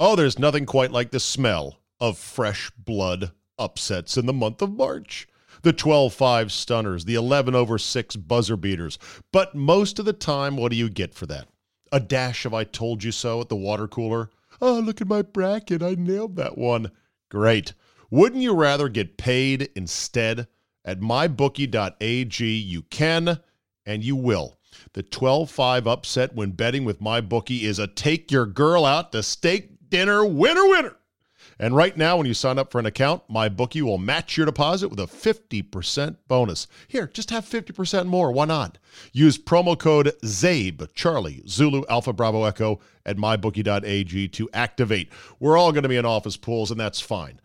Oh, there's nothing quite like the smell of fresh blood upsets in the month of March. The 12 5 stunners, the 11 over 6 buzzer beaters. But most of the time, what do you get for that? A dash of I told you so at the water cooler? Oh, look at my bracket. I nailed that one. Great. Wouldn't you rather get paid instead? At mybookie.ag, you can and you will. The 12 5 upset when betting with MyBookie is a take your girl out to steak dinner winner winner. And right now, when you sign up for an account, MyBookie will match your deposit with a 50% bonus. Here, just have 50% more. Why not? Use promo code ZABE, Charlie, Zulu, Alpha, Bravo, Echo at mybookie.ag to activate. We're all going to be in office pools, and that's fine.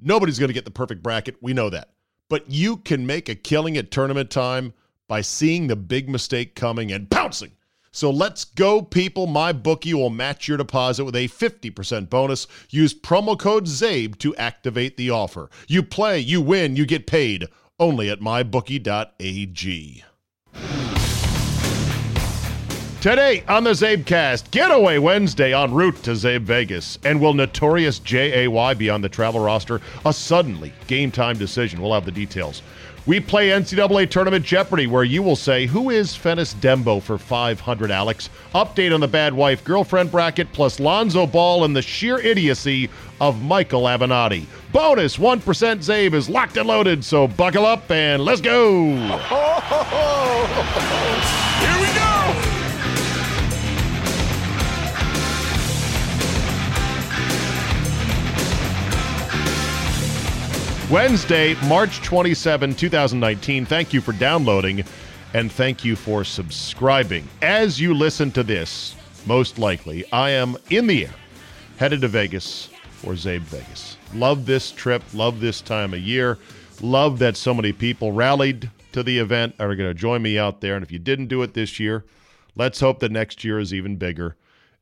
Nobody's going to get the perfect bracket. We know that. But you can make a killing at tournament time by seeing the big mistake coming and pouncing. So let's go, people. My bookie will match your deposit with a 50% bonus. Use promo code ZABE to activate the offer. You play, you win, you get paid only at mybookie.ag. Today on the Zabecast, Getaway Wednesday en route to Zabe Vegas. And will Notorious JAY be on the travel roster? A suddenly game time decision. We'll have the details. We play NCAA Tournament Jeopardy, where you will say, Who is Fennis Dembo for 500, Alex? Update on the bad wife girlfriend bracket, plus Lonzo Ball and the sheer idiocy of Michael Avenatti. Bonus 1% Zabe is locked and loaded, so buckle up and let's go. Here we go! Wednesday, March 27, 2019. Thank you for downloading and thank you for subscribing. As you listen to this, most likely, I am in the air, headed to Vegas for Zabe Vegas. Love this trip, love this time of year, love that so many people rallied to the event, are going to join me out there. And if you didn't do it this year, let's hope that next year is even bigger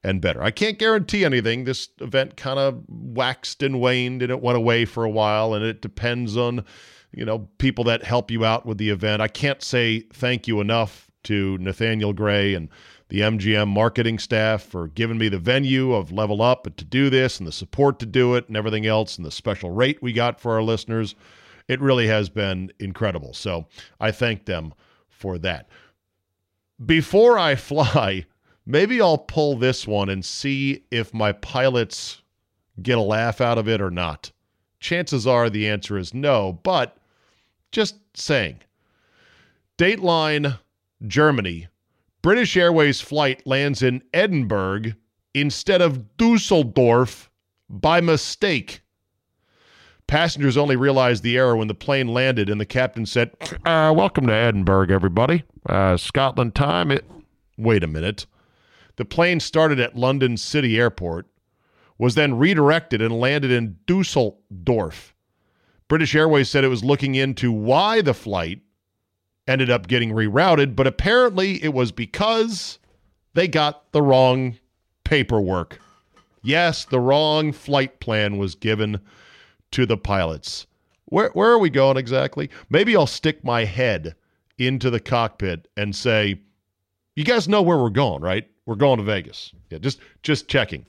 and better. I can't guarantee anything. This event kind of waxed and waned and it went away for a while and it depends on, you know, people that help you out with the event. I can't say thank you enough to Nathaniel Gray and the MGM marketing staff for giving me the venue of Level Up to do this and the support to do it and everything else and the special rate we got for our listeners. It really has been incredible. So I thank them for that. Before I fly, maybe I'll pull this one and see if my pilots get a laugh out of it or not. Chances are the answer is no, but just saying. Dateline, Germany. British Airways flight lands in Edinburgh instead of Dusseldorf by mistake. Passengers only realized the error when the plane landed, and the captain said, uh, Welcome to Edinburgh, everybody. Uh, Scotland time. It. Wait a minute. The plane started at London City Airport, was then redirected and landed in Dusseldorf. British Airways said it was looking into why the flight ended up getting rerouted, but apparently it was because they got the wrong paperwork. Yes, the wrong flight plan was given to the pilots. Where, where are we going exactly? Maybe I'll stick my head into the cockpit and say, You guys know where we're going, right? We're going to Vegas. Yeah, just just checking.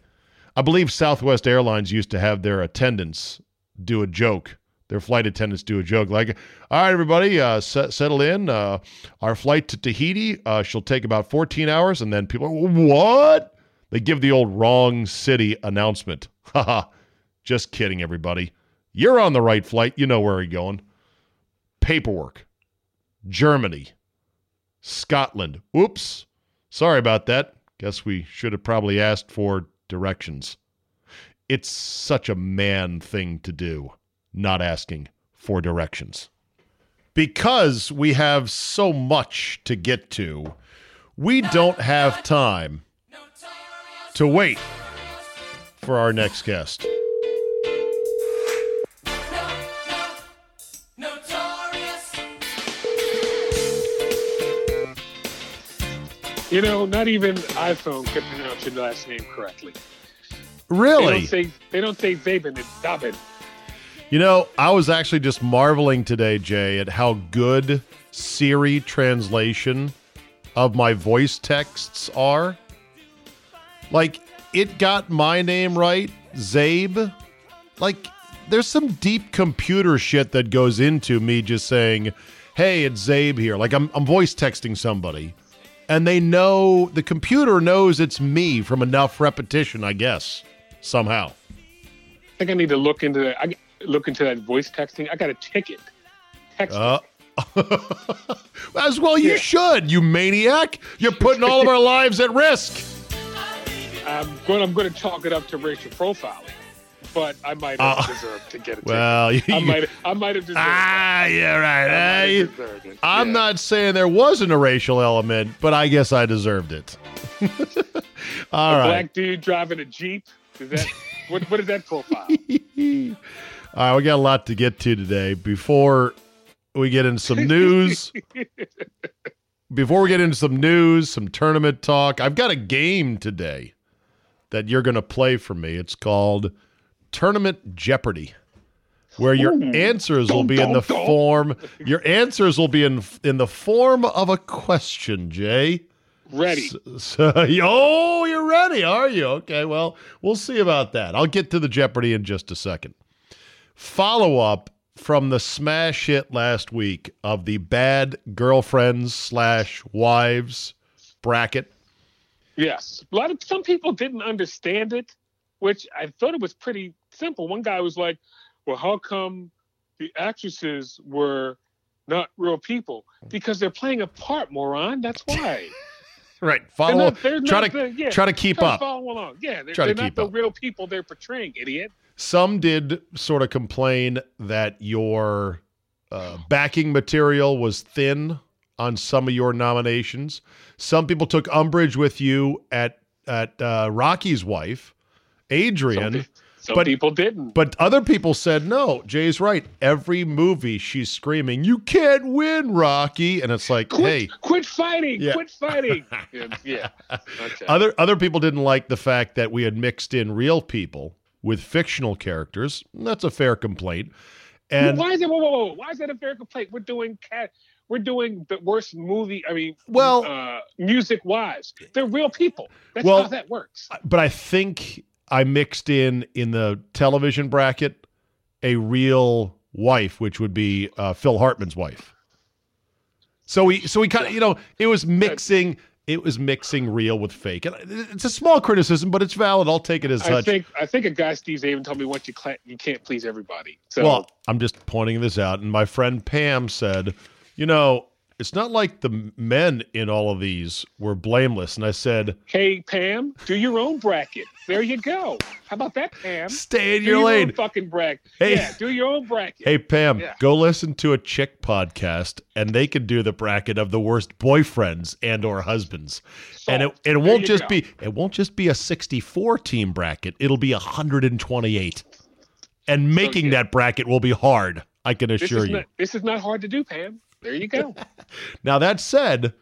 I believe Southwest Airlines used to have their attendants do a joke. Their flight attendants do a joke like, "All right, everybody, uh, set, settle in. Uh, our flight to Tahiti uh, shall take about 14 hours." And then people, are, "What?" They give the old wrong city announcement. Haha. Just kidding, everybody. You're on the right flight. You know where you're going. Paperwork. Germany. Scotland. Oops. Sorry about that. Guess we should have probably asked for directions. It's such a man thing to do, not asking for directions. Because we have so much to get to, we don't have time to wait for our next guest. You know, not even iPhone can pronounce your last name correctly. Really? They don't say they don't say Zabin, it's. You know, I was actually just marveling today, Jay, at how good Siri translation of my voice texts are. Like, it got my name right, Zabe. Like, there's some deep computer shit that goes into me just saying, "Hey, it's Zabe here." Like I'm I'm voice texting somebody, and they know the computer knows it's me from enough repetition, I guess, somehow. I think I need to look into that. I look into that voice texting. I got a ticket. Text. Uh, as well, you Yeah. should, you maniac. You're putting all of our lives at risk. I'm going. I'm going to chalk it up to racial profiling, but I might have Uh, deserved to get it. Well, you, I might. I might have deserved. ah, yeah, right. it. I might eh? have deserved it. I'm Yeah. not saying there wasn't a racial element, but I guess I deserved it. all a right. black dude driving a jeep. Is that what? What is that profile? All right, we got a lot to get to today. Before we get into some news, before we get into some news, some tournament talk, I've got a game today that you're going to play for me. It's called Tournament Jeopardy, where your Ooh. answers will Dun, be in the dun, form. Your answers will be in in the form of a question, Jay. Ready? So, oh, you're ready, are you? Okay, well, we'll see about that. I'll get to the Jeopardy in just a second. Follow up from the smash hit last week of the bad girlfriends slash wives bracket. Yes. A lot of some people didn't understand it, which I thought it was pretty simple. One guy was like, "Well, how come the actresses were not real people? Because they're playing a part, moron. That's why." Right. They're Follow. not- they're try not to yeah, try to keep try to up. follow along. Yeah, they're, they're not up. the real people they're portraying, idiot. Some did sort of complain that your uh, backing material was thin on some of your nominations. Some people took umbrage with you at at uh, Rocky's wife, Adrian. Some but- people didn't. But other people said, no, Jay's right. Every movie she's screaming, you can't win, Rocky. And it's like, Quit, hey, quit fighting! Yeah. Quit fighting! yeah. Okay. other other people didn't like the fact that we had mixed in real people with fictional characters. That's a fair complaint. And why is it? Whoa, whoa, whoa! Why is that a fair complaint? We're doing cat. We're doing the worst movie. I mean, Well- uh, music wise, they're real people. That's Well- how that works. but I think I mixed in in the television bracket a real wife, which would be uh, Phil Hartman's wife. So we so we kind of you know it was mixing it was mixing real with fake, and it's a small criticism, but it's valid. I'll take it as I such. think I think a guy Steve Czaban told me once you cla you can't please everybody. So Well, I'm just pointing this out, and my friend Pam said, you know. It's not like the men in all of these were blameless. And I said, hey Pam, do your own bracket. There you go. How about that, Pam? stay in Do your your lane. own fucking bracket. Hey. Yeah, do your own bracket. Hey Pam, Yeah. go listen to a chick podcast, and they can do the bracket of the worst boyfriends and or husbands, and it it won't just go. be it won't just be a sixty four team bracket. It'll be hundred and twenty eight, and making yeah. that bracket will be hard. I can assure is you. not this is not hard to do, Pam. There you go. now that said,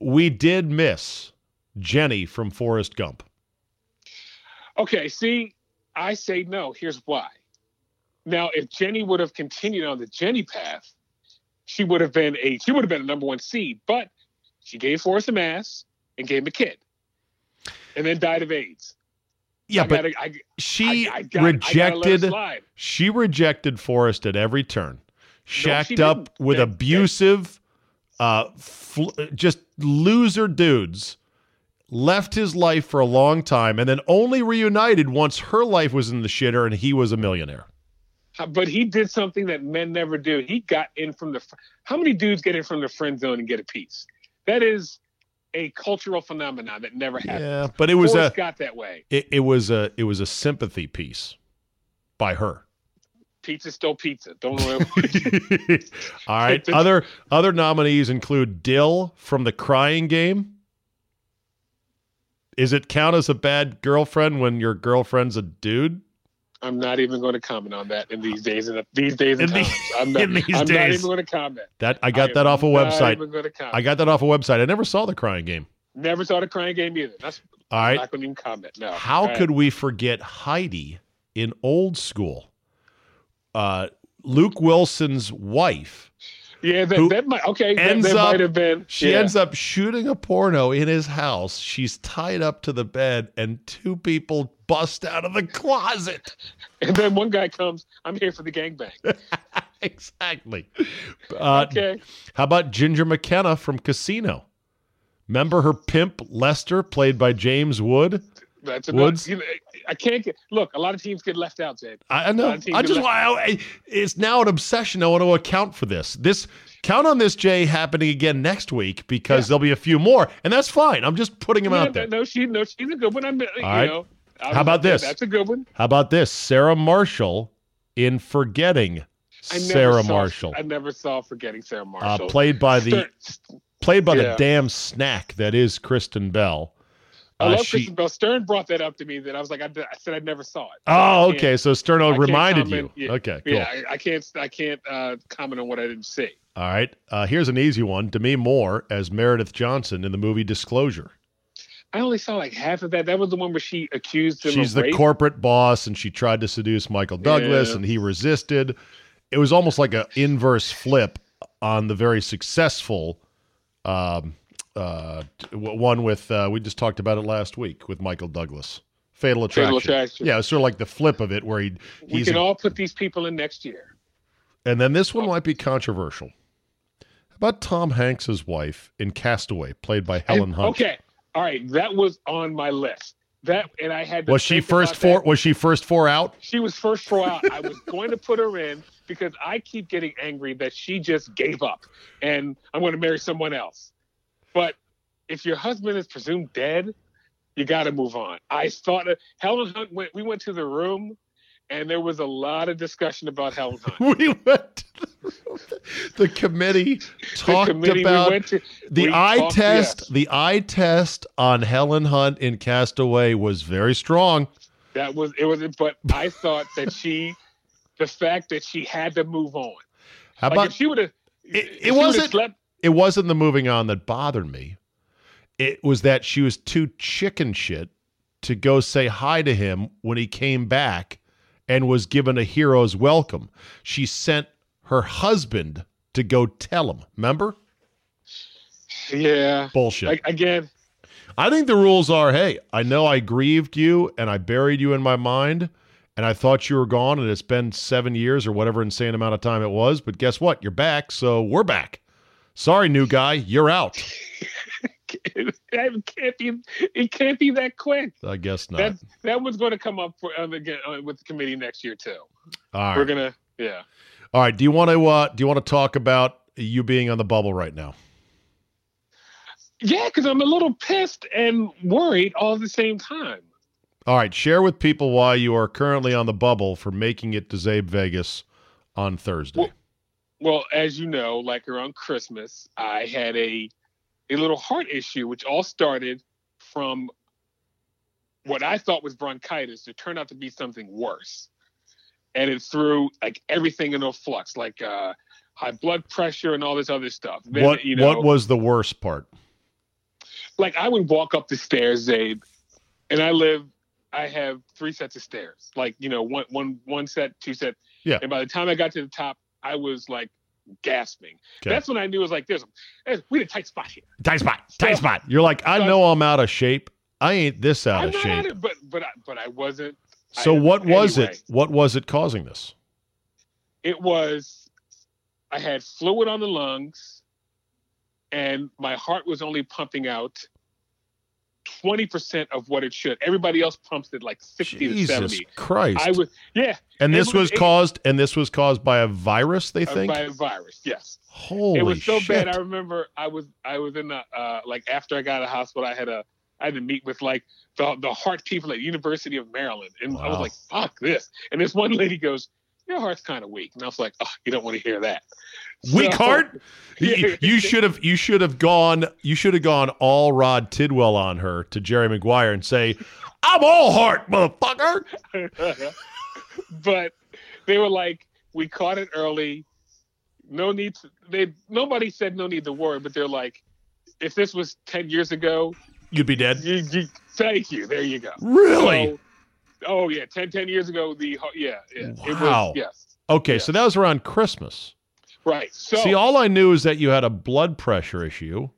we did miss Jenny from Forrest Gump. Okay, see, I say no. Here's why. Now, if Jenny would have continued on the Jenny path, she would have been a she would have been a number one seed. But she gave Forrest a mass and gave him a kid, and then died of AIDS. Yeah, I but gotta, I, she I, gotta- I gotta let rejected. slide. She rejected Forrest at every turn. Shacked she up with abusive, uh, fl- just loser dudes. Left his life for a long time, and then only reunited once her life was in the shitter and he was a millionaire. But he did something that men never do. He got in from the. fr- How many dudes get in from the friend zone and get a piece? That is a cultural phenomenon that never happened. Yeah, but it was Forrest a got that way. it, it was a it was a sympathy piece by her. Pizza's still pizza. Don't worry. All right. Other other nominees include Dil from the Crying Game. Is it count as a bad girlfriend when your girlfriend's a dude? I'm not even going to comment on that in these days and these days and In the- times. I'm not, in these I'm not even going to comment. That I got I that off a website. even going to comment. I got that off a website. I never saw the Crying Game. Never saw the crying game either. That's All I'm not going to even comment. No. How right. could we forget Heidi in Old School? Uh, Luke Wilson's wife. Yeah, that, that might okay. That, that up- might have been. She yeah. ends up shooting a porno in his house. She's tied up to the bed, and two people bust out of the closet. and then one guy comes. I'm here for the gangbang. exactly. Uh, Okay. How about Ginger McKenna from Casino? Remember her pimp Lester, played by James Wood? That's Woods? enough. You know, I can't get. Look, a lot of teams get left out, Jay. I, I know. Uh, I just. I- It's now an obsession. I want to account for this. This count on this Jay happening again next week because Yeah. there'll be a few more, and that's fine. I'm just putting them Yeah, out there. No, she, no, she's a good one. I'm, you right. know. I How about this? That's a good one. How about this? Sarah Marshall in Forgetting Sarah saw, Marshall, I never saw Forgetting Sarah uh, Marshall. played by the played by the damn snack that is Kristen Bell. I Uh, love she- Kristen Bell. Stern brought that up to me. That I was like, I, I said I never saw it. So Oh, okay. So Stern reminded comment. you. Yeah. Okay, cool. Yeah, I, I can't. I can't uh, comment on what I didn't see. All right. Uh, here's an easy one. Demi Moore as Meredith Johnson in the movie Disclosure. I only saw like half of that. That was the one where she accused him She's of the rape. corporate boss, and she tried to seduce Michael Douglas, Yeah. and he resisted. It was almost like an inverse flip on the very successful um, uh, one with uh, we just talked about it last week with Michael Douglas. Fatal Attraction. Fatal Attraction. Yeah, it's sort of like the flip of it, where he we can all put these people in next year. and then this one might be controversial. How about Tom Hanks's wife in Castaway, played by Helen And- Hunt? Okay, all right, that was on my list. That and I had to Was she first four? that. Was she first four out? She was first four out. I was going to put her in because I keep getting angry that she just gave up and I'm going to marry someone else. But if your husband is presumed dead, you got to move on. I thought Helen Hunt went. We went to the room, and there was a lot of discussion about Helen Hunt. we went. To the, the committee The talked committee about we to, the eye talked- test. yes. The eye test on Helen Hunt in Castaway was very strong. That was it. Was but I thought that she, the fact that she had to move on. How Like about if she would have, It- it wasn't- slept. It wasn't the moving on that bothered me. It was that she was too chicken shit to go say hi to him when he came back and was given a hero's welcome. She sent her husband to go tell him. Remember? Yeah. Bullshit. Like again, I think the rules are hey, I know I grieved you and I buried you in my mind and I thought you were gone and it's been seven years or whatever insane amount of time it was, but guess what? You're back, so we're back. Sorry, new guy, you're out. it can't be. It can't be that quick. I guess not. That that one's going to come up for um, again uh, with the committee next year too. All We're gonna. Yeah. All right. Do you want to uh, do you want to talk about you being on the bubble right now? Yeah, because I'm a little pissed and worried all at the same time. All right. Share with people why you are currently on the bubble for making it to Zabe Vegas on Thursday. Well- Well, as you know, like around Christmas, I had a a little heart issue, which all started from what I thought was bronchitis. It turned out to be something worse, and it threw like everything into a flux, like uh, high blood pressure and all this other stuff. Then, what you know, what was the worst part? like I would walk up the stairs, Zabe, and I live. I have three sets of stairs, like you know, one one one set, two set. Yeah. And by the time I got to the top, I was like gasping. Okay. That's when I knew it was like, "There's, we in a tight spot here." Tight spot. Tight So- spot. You're like, I so- know I'm out of shape. I ain't this out I'm of shape. at it, but but I, but I wasn't. So I- what was anyway. it? What was it causing this? It was. I had fluid on the lungs, and my heart was only pumping out. 20% of what it should. Everybody else pumps it like 60 to Jesus 70. Christ. I was, yeah, and this was- caused and this was caused by a virus, they uh, think? by a virus. Yes, Holy it was so shit. bad. I remember I was I was in the uh, like after I got out of hospital, I had a I had to meet with like the the heart people at University of Maryland, and I was like, "Fuck this!" And this one lady goes, "Your heart's kind of weak," and I was like, "Oh, you don't want to hear that." Weak So- heart? You, you should have you should have gone you should have gone all Rod Tidwell on her to Jerry Maguire and say, I'm all heart, motherfucker. but they were like, "We caught it early. No need to." They nobody said no need to worry, but they're like, "If this was ten years ago, You'd be dead. you, you, thank you. There you go." Really? So- oh yeah, 10, 10 years ago. The yeah, yeah. It Wow. was yes. okay, so that was around Christmas. Right. So See, all I knew is that you had a blood pressure issue.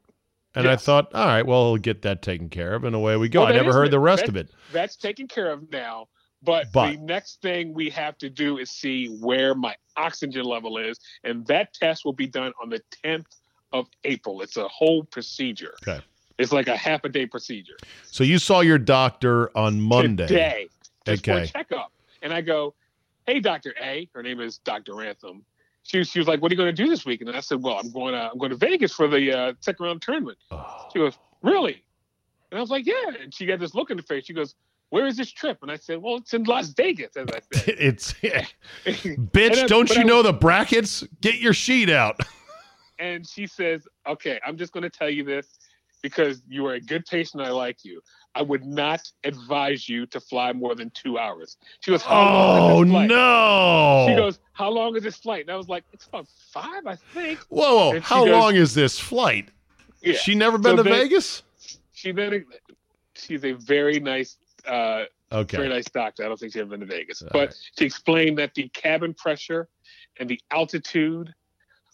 And I thought, all right, well, he'll get that taken care of, and away we go. Well, I never heard it. the rest of it. that's taken care of now. But, But- the next thing we have to do is see where my oxygen level is, and that test will be done on the 10th of April. It's a whole procedure. Okay. It's like a half a day procedure. So you saw your doctor on Monday. Today, just for a checkup. And I go, "Hey, Doctor A." Her name is Doctor Rantham. She was, she was like, "What are you going to do this week?" And I said, "Well, I'm going to I'm going to Vegas for the uh, second round tournament." Oh. She goes, "Really?" And I was like, "Yeah." And she got this look in the face. She goes, "Where is this trip?" And I said, "Well, it's in Las Vegas." As I said, It's And bitch. I- don't you I know the brackets? Get your sheet out. and she says, "Okay, I'm just going to tell you this because you are a good patient. I like you. I would not advise you to fly more than two hours." She goes, "How long Oh no! She goes, "How long is this flight?" And I was like, "It's about five, I think." whoa, whoa! How goes- long is this flight? Yeah. She never been So to then- Vegas? She then, she's a very nice, uh, Okay. very nice doctor. I don't think she's ever been to Vegas, All but right. she explained that the cabin pressure and the altitude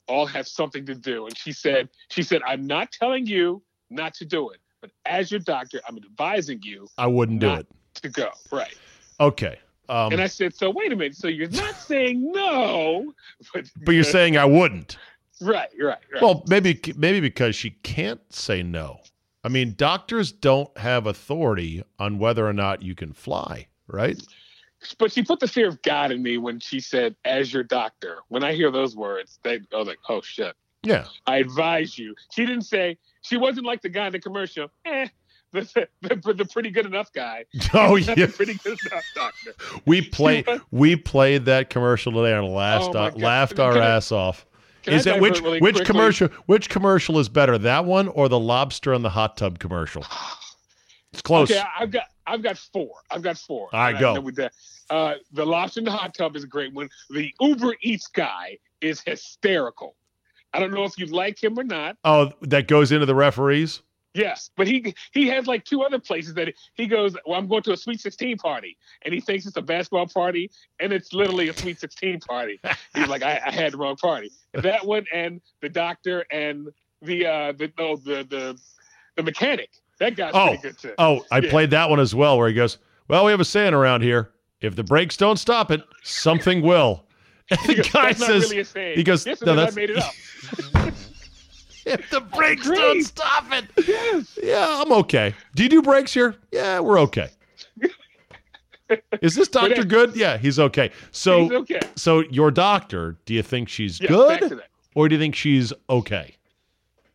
all have something to do. And she said, she said, "I'm not telling you not to do it, but as your doctor, I'm advising you I wouldn't do it. to go." Right. Okay. Um, And I said, "So wait a minute. So you're not saying no, but but you're saying I wouldn't. right, right, right." Well, maybe maybe because she can't say no. I mean, doctors don't have authority on whether or not you can fly, right? but she put the fear of God in me when she said, "As your doctor." When I hear those words, they I was like, "Oh shit." Yeah. I advise you. She didn't say she wasn't like the guy in the commercial. Eh, the, the, the pretty good enough guy. Oh yeah. pretty good enough doctor. We play was- we played that commercial today and laughed Oh, our, laughed our Can I- ass off. Is it which really which quickly? commercial which commercial is better, that one or the lobster in the hot tub commercial? It's close. Okay, I- I've got I've got four. I've got four. All right, And I go. we did- Uh, the lobster in the hot tub is a great one. The Uber Eats guy is hysterical. I don't know if you like him or not. Oh, that goes into the referees. Yes, but he he has like two other places that he goes. Well, I'm going to a Sweet 16 party, and he thinks it's a basketball party, and it's literally a Sweet 16 party. He's like, I, I had the wrong party. That one, and the doctor, and the uh, the no, the the the mechanic. That guy's Oh, pretty good too. Oh, I Yeah. played that one as well, where he goes, "Well, we have a saying around here: if the brakes don't stop it, something will." The goes, guy "That's not says, really he goes, yes, "No, that's- I made it up. "If the brakes don't stop it, yes. yeah, I'm okay." Do you do brakes here? Yeah, we're okay. Is this doctor good? Yeah, he's okay. So, He's okay. so your doctor, do you think she's Yes, good, or do you think she's okay?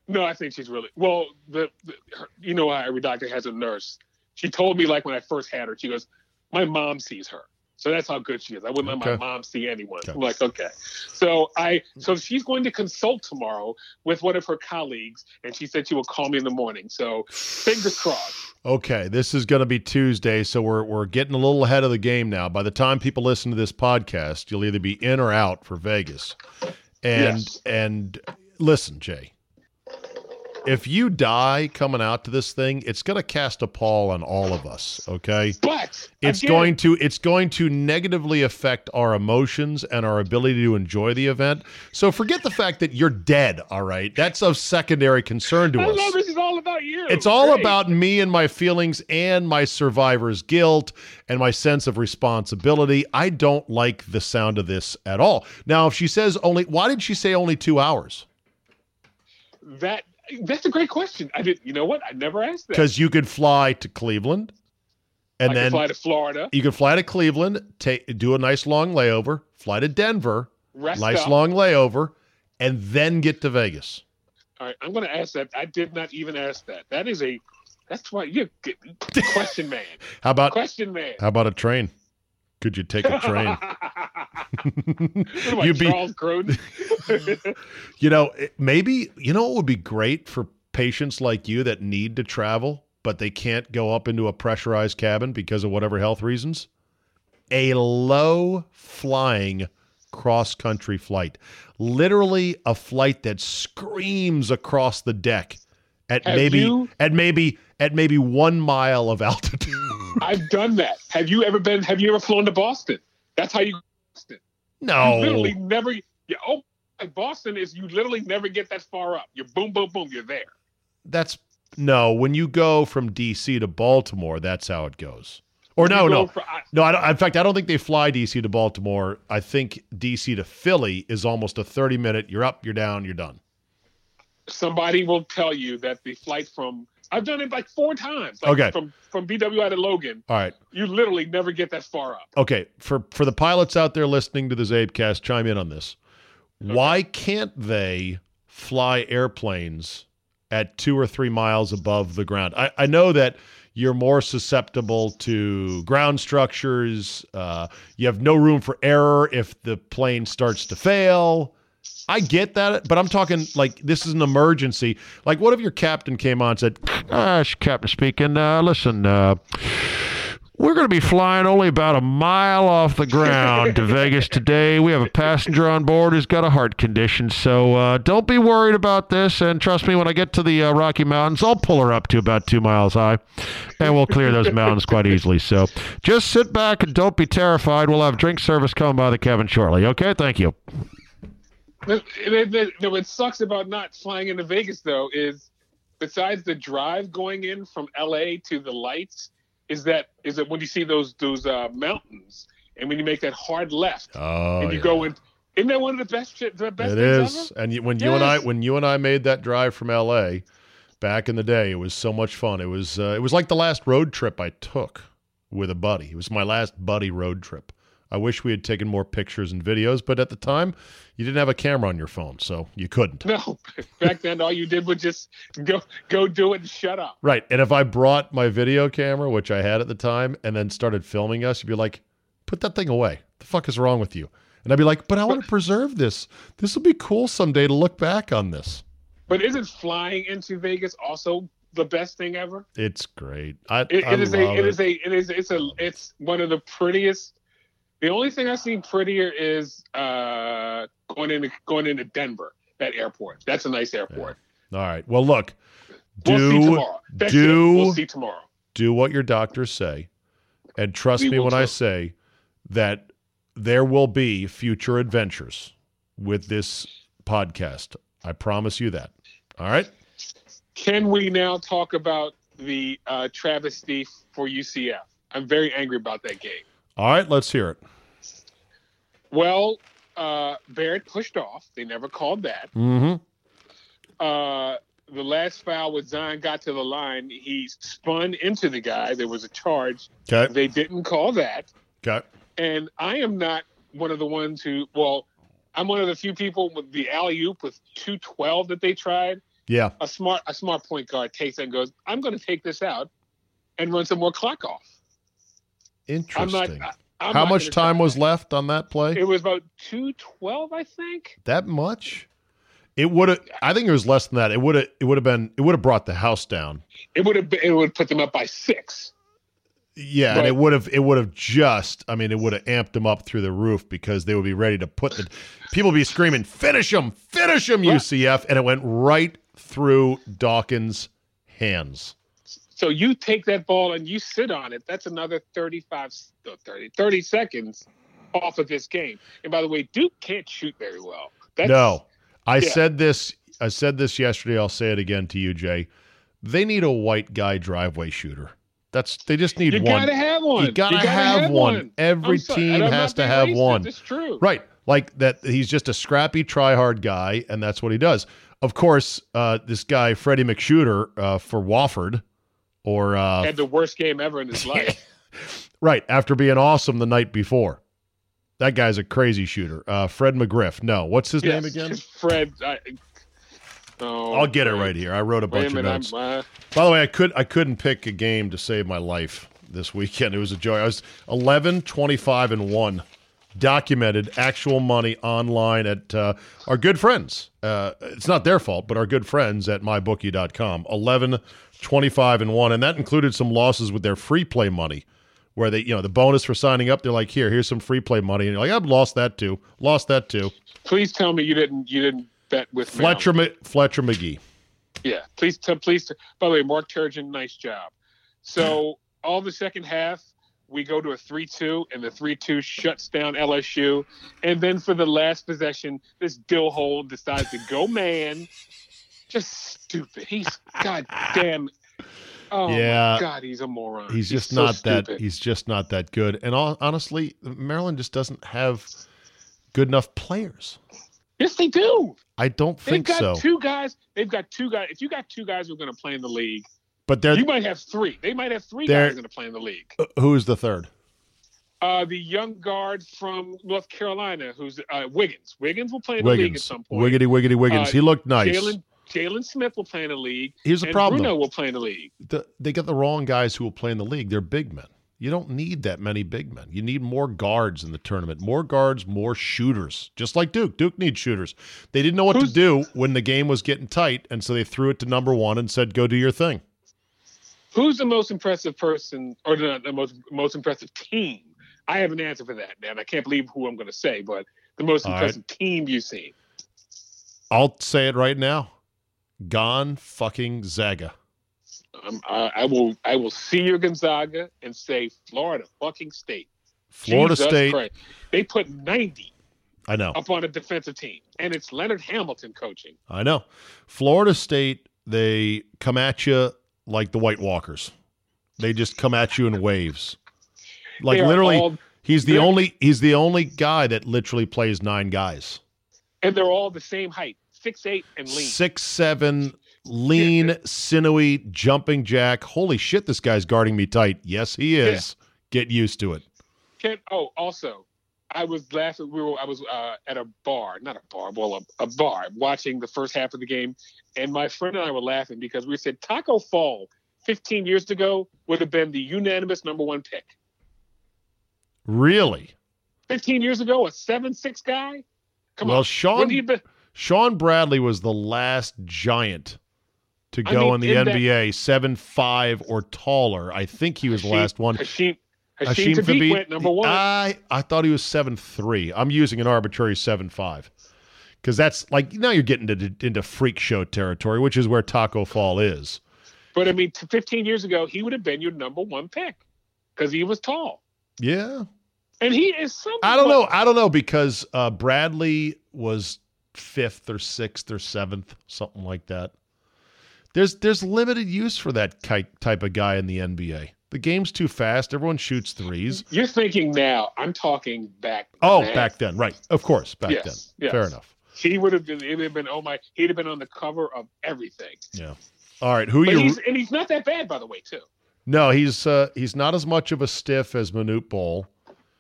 No, I think she's really well. The, the her, you know every doctor has a nurse. She told me like when I first had her, she goes, "My mom sees her." So that's how good she is. I wouldn't let my mom see anyone. Okay. I'm like, okay. So I so she's going to consult tomorrow with one of her colleagues, and she said she will call me in the morning. So fingers crossed. Okay, this is going to be Tuesday, so we're we're getting a little ahead of the game now. By the time people listen to this podcast, you'll either be in or out for Vegas. And Yes. and listen, Jay, if you die coming out to this thing, it's going to cast a pall on all of us. Okay, But it's again, going to it's going to negatively affect our emotions and our ability to enjoy the event. So forget the fact that you're dead. All right, that's of secondary concern to I us. love this is all about you. It's all Great. about me and my feelings and my survivor's guilt and my sense of responsibility. I don't like the sound of this at all. Now, if she says only, why did she say only two hours? that. That's a great question. I did. You know what? I never asked that. Because you could fly to Cleveland and I then fly to Florida, you could fly to Cleveland, take, do a nice long layover, fly to Denver, rest nice up. long layover, and then get to Vegas. All right, I'm going to ask that. I did not even ask that. That is a. That's why you question man. How about Question man. how about a train? Could you take a train? What am I, You'd be- Charles. You know, maybe you know what would be great for patients like you that need to travel, but they can't go up into a pressurized cabin because of whatever health reasons. A low flying cross country flight, literally a flight that screams across the deck at Have maybe you- at maybe at maybe one mile of altitude. I've done that. Have you ever been? Have you ever flown to Boston? That's how you. Boston. You no, literally never. Yeah. Oh, Boston is you literally never get that far up. You're boom, boom, boom. You're there. That's no. When you go from D.C. to Baltimore, that's how it goes. Or no, no, for- I- no. I don't, in fact, I don't think they fly D.C. to Baltimore. I think D.C. to Philly is almost a thirty-minute. You're up, you're down, you're done. somebody will tell you that the flight from I've done it like four times. Like Okay. From from BWI to Logan, All right. you literally never get that far up. Okay, for for the pilots out there listening to the Zabecast, chime in on this. Why can't they fly airplanes at two or three miles above the ground? I, I know that you're more susceptible to ground structures. Uh, you have no room for error if the plane starts to fail. I get that, but I'm talking like this is an emergency. Like, what if your captain came on and said, uh, "Captain speaking. Uh, listen, uh, we're going to be flying only about a mile off the ground to Vegas today. We have a passenger on board who's got a heart condition, so uh, don't be worried about this. And trust me, when I get to the uh, Rocky Mountains, I'll pull her up to about two miles high, and we'll clear those mountains quite easily. So just sit back and don't be terrified. We'll have drink service coming by the cabin shortly. Okay, thank you. The- the- What sucks about not flying into Vegas though is, besides the drive going in from LA to the lights, is that is that when you see those those uh, mountains and when you make that hard left Oh, and you go in, isn't that one of the best the best It is, ever? and you, when you and I when you and I made that drive from L.A. back in the day, it was so much fun. It was uh, it was like the last road trip I took with a buddy. It was my last buddy road trip. I wish we had taken more pictures and videos, but at the time, you didn't have a camera on your phone, so you couldn't. No, back then all you did was just go go do it and shut up. Right, and if I brought my video camera, which I had at the time, and then started filming us, you'd be like, "Put that thing away. The fuck is wrong with you?" And I'd be like, "But I want to preserve this. This will be cool someday to look back on this." But isn't flying into Vegas also the best thing ever? It's great. I, It, I it is a love it is a it is it's a it's one of the prettiest. The only thing I see prettier is uh, going into going into Denver, that airport. That's a nice airport. All right. Well, look, We'll see do tomorrow. Do- We'll see tomorrow. do what your doctors say, and trust We me when I say that there will be future adventures with this podcast. I promise you that. All right. Can we now talk about the uh, travesty for UCF? I'm very angry about that game. All right. Let's hear it. Well, uh, Barrett pushed off. They never called that. Mm-hmm. uh, the last foul with Zion got to the line, he spun into the guy. There was a charge. Okay. They didn't call that. Okay. And I am not one of the ones who, well, I'm one of the few people with the alley oop with 212 that they tried. Yeah. A smart, a smart point guard takes it and goes, I'm going to take this out and run some more clock off. Interesting. not. How much time was that. left on that play? It was about 212, I think. that much? It would have. I think it was less than that. It would have. It would have been. It would have brought the house down. It would have it would put them up by six. Yeah, and it would have it would have just I mean it would have amped them up through the roof because they would be ready to put the people be screaming finish them finish them UCF and it went right through Dawkins' hands. So you take that ball and you sit on it. That's another 35, 30, 30 seconds off of this game. And by the way, Duke can't shoot very well. That's, no, I yeah. said this I said this yesterday. I'll say it again to you, Jay. They need a white guy driveway shooter. That's they just need You one. You gotta have one. You gotta have one. Every sorry, team has to have racist. one. It's true. Right. Like that he's just a scrappy try hard guy and that's what he does. Of course, uh, this guy Freddie McShooter uh, for Wofford or uh, Had the worst game ever in his life. right after being awesome the night before. That guy's a crazy shooter. Uh, Fred McGriff. No, what's his name again? Fred. I, oh, I'll get it right here. I wrote a bunch of notes. Uh, By the way, I could I couldn't pick a game to save my life this weekend. It was a joy. I was 11, 25, and 1. Documented actual money online at uh, our good friends. Uh, it's not their fault, but our good friends at mybookie.com. 11, 25, and 1. And that included some losses with their free play money, where they, you know, the bonus for signing up, they're like, here, here's some free play money. And you're like, I've lost that too. Lost that too. please tell me you didn't. You didn't bet with Fletcher, Ma- Fletcher Magee. Yeah, please, t- please. By the way, Mark Turgeon, nice job. So all the second half we go to a 3-2 and the 3-2 shuts down LSU and then for the last possession this Dill hole decides to go man just stupid he's goddamn oh Yeah. my god he's a moron He's just so not that. He's just not that good. And hon- honestly, Maryland just doesn't have good enough players. yes they do I don't think they've got so. two guys they've got two guys if you got two guys who are going to play in the league but they're you might have three they might have 3 They're- guys going to play in the league who's the third? uh, the young guard from North Carolina, who's uh, Wiggins. Wiggins will play in the league at some point. Wiggity wiggity Wiggins. Uh, he looked nice. Jalen Jalen Smith will play in the league. Here's the problem. Bruno though. will play in the league. The, they got the wrong guys who will play in the league. They're big men. You don't need that many big men. You need more guards in the tournament. More guards, more shooters. Just like Duke. Duke needs shooters. They didn't know what Who's- to do when the game was getting tight, and so they threw it to number one and said, "Go do your thing." Who's the most impressive person, or the, the most most impressive team? I have an answer for that, man. I can't believe who I'm going to say, but the most All right. impressive team you've seen. I'll say it right now. Gone fucking Zaga. Um, I, I will I will see your Gonzaga and say Florida fucking State. Florida Jesus State. Christ. They put 90 I know. up on a defensive team, and it's Leonard Hamilton coaching. I know. Florida State, they come at you like the White Walkers. They just come at you in waves. Like literally, all- he's the only he's the only guy that literally plays nine guys. and they're all the same height, six eight and lean. Six seven, lean, sinewy, jumping jack. Holy shit, this guy's guarding me tight. Yes, he is. Get used to it. Ken, oh, also, I was laughing. We were, I was uh, at a bar, not a bar, well, a, a bar, watching the first half of the game, and my friend and I were laughing because we said Taco Fall 15 years ago would have been the unanimous number one pick. Really? 15 years ago, a seven six guy. Come well, on, Sean been? Shawn Bradley was the last giant to I go mean, in the in that- NBA, seven five or taller. I think he was the last one. Hasheem, Hasheem, Thabeet Thabeet, went number one. I I thought he was seven three. I'm using an arbitrary seven five because that's like now you're getting into into freak show territory, which is where Taco Fall is. but I mean, 15 years ago, he would have been your number one pick because he was tall, Yeah, and he is something. I don't know. I don't know because uh, Bradley was fifth or sixth or seventh, something like that. There's there's limited use for that type of guy in the NBA. The game's too fast. Everyone shoots threes. You're thinking now. I'm talking back. Oh, then. back then, right? Of course, back Yes, then. yes. Fair enough. He would have been. Would have been. Oh my! He'd have been on the cover of everything. Yeah. All right. Who But you? he's and he's not that bad, by the way, too. No, he's uh, he's not as much of a stiff as Manute Bol.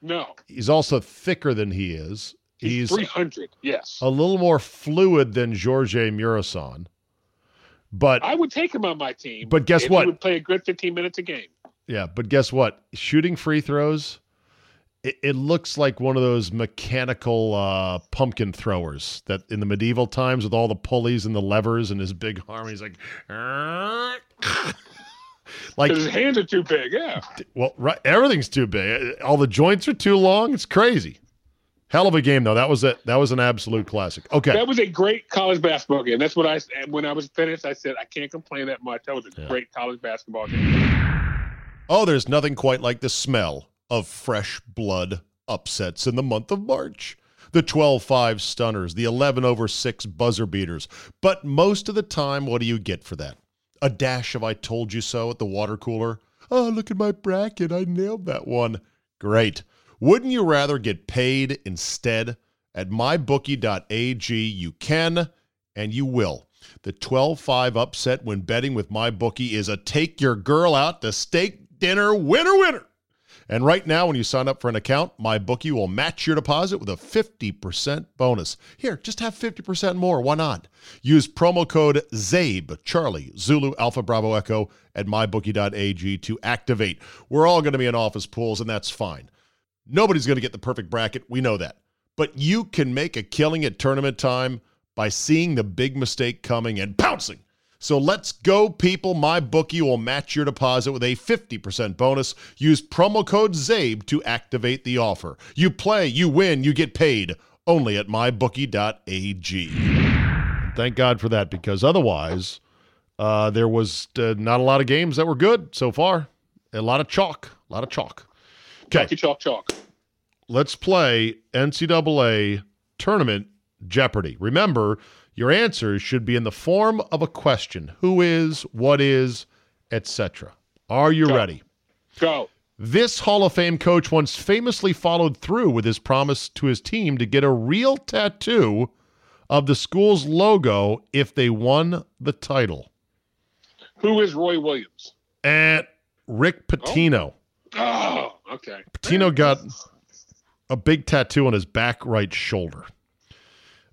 No, He's also thicker than he is. He's, He's 300. Yes, a little more fluid than George Muresan. But I would take him on my team. But guess what? He would play a good 15 minutes a game. yeah, but guess what? Shooting free throws, it, it looks like one of those mechanical uh, pumpkin throwers that in the medieval times with all the pulleys and the levers and his big arm. He's like, like his hands are too big. Yeah. Well, right, everything's too big. All the joints are too long. It's crazy. Hell of a game though. That was a that was an absolute classic. Okay. That was a great college basketball game. That's what I when I was finished. I said I can't complain that much. That was a Yeah. great college basketball game. Oh, there's nothing quite like the smell of fresh blood upsets in the month of March. The 12-5 stunners, the 11 over 6 buzzer beaters. But most of the time, what do you get for that? A dash of I told you so at the water cooler. Oh, look at my bracket. I nailed that one. Great. Wouldn't you rather get paid instead? At mybookie.ag, you can and you will. The 12 5 upset when betting with MyBookie is a take your girl out to steak dinner winner winner. And right now, when you sign up for an account, MyBookie will match your deposit with a 50% bonus. Here, just have 50% more. Why not? Use promo code ZABE, Charlie, Zulu, Alpha, Bravo, Echo at mybookie.ag to activate. We're all going to be in office pools, and that's fine. Nobody's going to get the perfect bracket. We know that. But you can make a killing at tournament time by seeing the big mistake coming and pouncing. So let's go, people. My bookie will match your deposit with a 50% bonus. Use promo code ZABE to activate the offer. You play, you win, you get paid only at mybookie.ag. Thank God for that because otherwise, uh, there was uh, not a lot of games that were good so far. A lot of chalk, a lot of chalk. Okay. Chalky chalk chalk. Let's play NCAA tournament Jeopardy. Remember, your answers should be in the form of a question: Who is, what is, etc. Are you Go. ready? Go. This Hall of Fame coach once famously followed through with his promise to his team to get a real tattoo of the school's logo if they won the title. Who is Roy Williams? And Rick oh. Pitino. Oh, okay. Pitino got a big tattoo on his back right shoulder.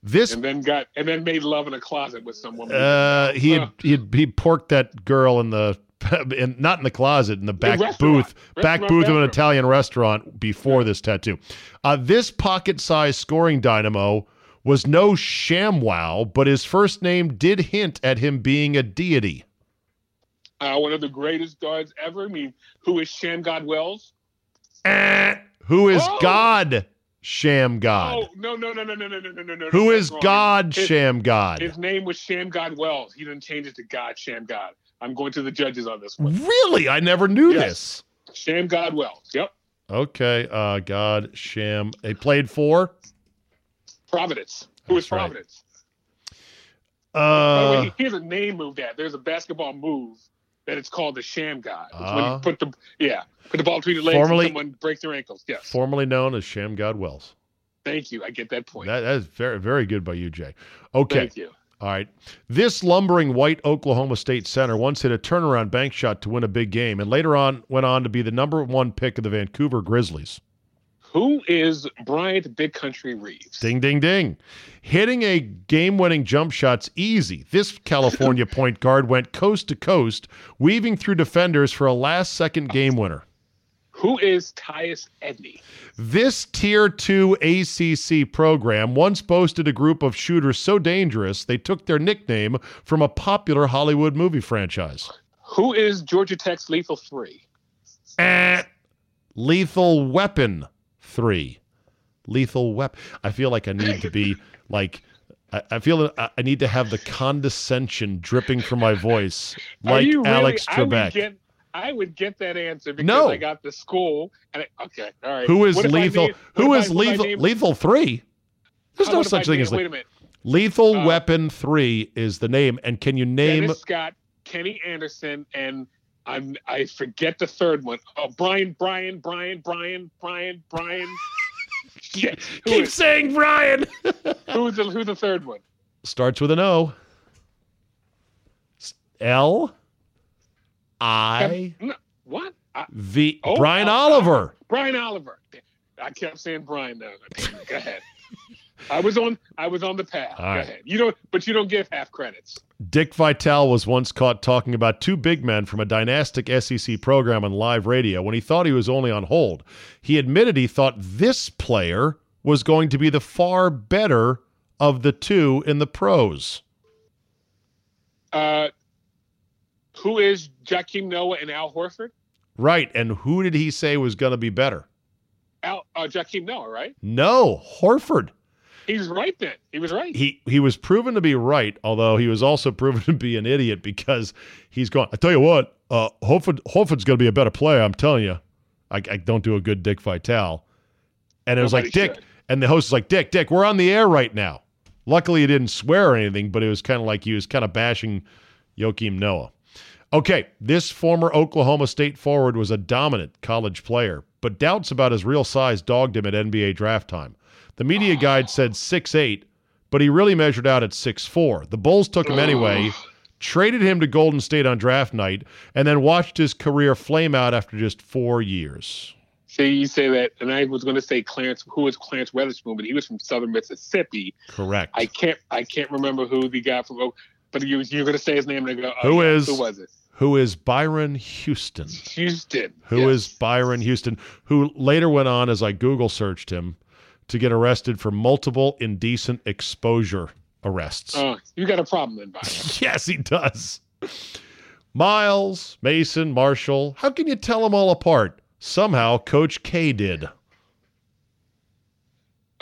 This And then got and then made love in a closet with someone. uh he had, he had, he porked that girl in the in, not in the closet in the back restaurant. booth back Restaurant booth of an. Italian restaurant before this tattoo. Uh, this pocket-sized scoring dynamo was no ShamWow, but his first name did hint at him being a deity. Uh, one of the greatest guards ever. I mean, who is Shammgod Wells? Eh, Who is Oh! God Shammgod? Oh no no no no no no no no no no. Who is. God His, Shammgod? his name was Shammgod Wells. He didn't change it to God Shammgod. I'm going to the judges on this one. Really? I never knew Yes. this. Shammgod Wells. Yep. Okay, uh God Sham. They played for Providence. Who is That's right. Providence? By the uh way, here's a name move that there's a basketball move that it's called the Shammgod. It's when Ah. you put the yeah put the ball between the legs Formerly- and someone breaks their ankles. Yes. formerly known as Shammgod Wells. Thank you. I get that point. That, that is very very good by you, Jay. Okay. Thank you. All right. This lumbering white Oklahoma State center once hit a turnaround bank shot to win a big game and later on went on to be the number one pick of the Vancouver Grizzlies. Who is Bryant Big Country Reeves? Ding, ding, ding. Hitting a game winning jump shot's easy. This California point guard went coast to coast, weaving through defenders for a last second game winner. Who is Tyus Edney? This Tier 2 ACC program once boasted a group of shooters so dangerous they took their nickname from a popular Hollywood movie franchise. Who is Georgia Tech's Lethal Three? Eh. Lethal Weapon 3. Lethal Weapon. I feel like I need to be like. I I feel I I need to have the condescension dripping from my voice, like really- Alex I would Trebek. get, I would get that answer because No. I got the school. And I, okay, all right. Who is lethal? name- Who is I- what if I lethal? name- lethal three. There's no such thing name- as Wait a minute. lethal Uh, weapon three is the name. And can you name? Dennis Scott, Kenny Anderson, and I'm I forget the third one. Oh, Brian, Brian, Brian, Brian, Brian, Brian. Shit. Who Keep is, saying Brian. who's the who's the third one? Starts with an O. L. I. No, what? I, V. Oh, Brian oh, Oliver. Brian Oliver. I kept saying Brian. though. go ahead. I was on. I was on the path. Right. ahead. You don't. But you don't give half credits. Dick Vitale was once caught talking about two big men from a dynastic SEC program on live radio when he thought he was only on hold. He admitted he thought this player was going to be the far better of the two in the pros. Uh, who is Joakim Noah and Al Horford? Right. And who did he say was going to be better? Al uh, Noah, right? No, Horford. He was right then. He was right. He he was proven to be right, although he was also proven to be an idiot because he's gone. I tell you what, uh, Horford Horford's going to be a better player. I'm telling you. I, I don't do a good Dick Vitale. And it was like Dick, should. and the host was like, Dick, Dick, we're on the air right now. Luckily, he didn't swear or anything, but it was kind of like he was kind of bashing Joakim Noah. Okay, this former Oklahoma State forward was a dominant college player, but doubts about his real size dogged him at NBA draft time. The media guide said 6'8, but he really measured out at 6'4. The Bulls took him anyway, traded him to Golden State on draft night, and then watched his career flame out after just four years. See, you say that, and I was going to say Clarence. Who was Clarence Weatherspoon? But he was from Southern Mississippi. Correct. I can't. I can't remember who the guy from. But you, you're going to say his name, and I go, oh, Who yeah, is- Who was it? Who is Byron Houston? Houston. Who is yes. Byron Houston, who later went on, as I Google searched him, to get arrested for multiple indecent exposure arrests. Oh, you got a problem then, yes, he does. Miles, Mason, Marshall. How can you tell them all apart? Somehow, Coach K did.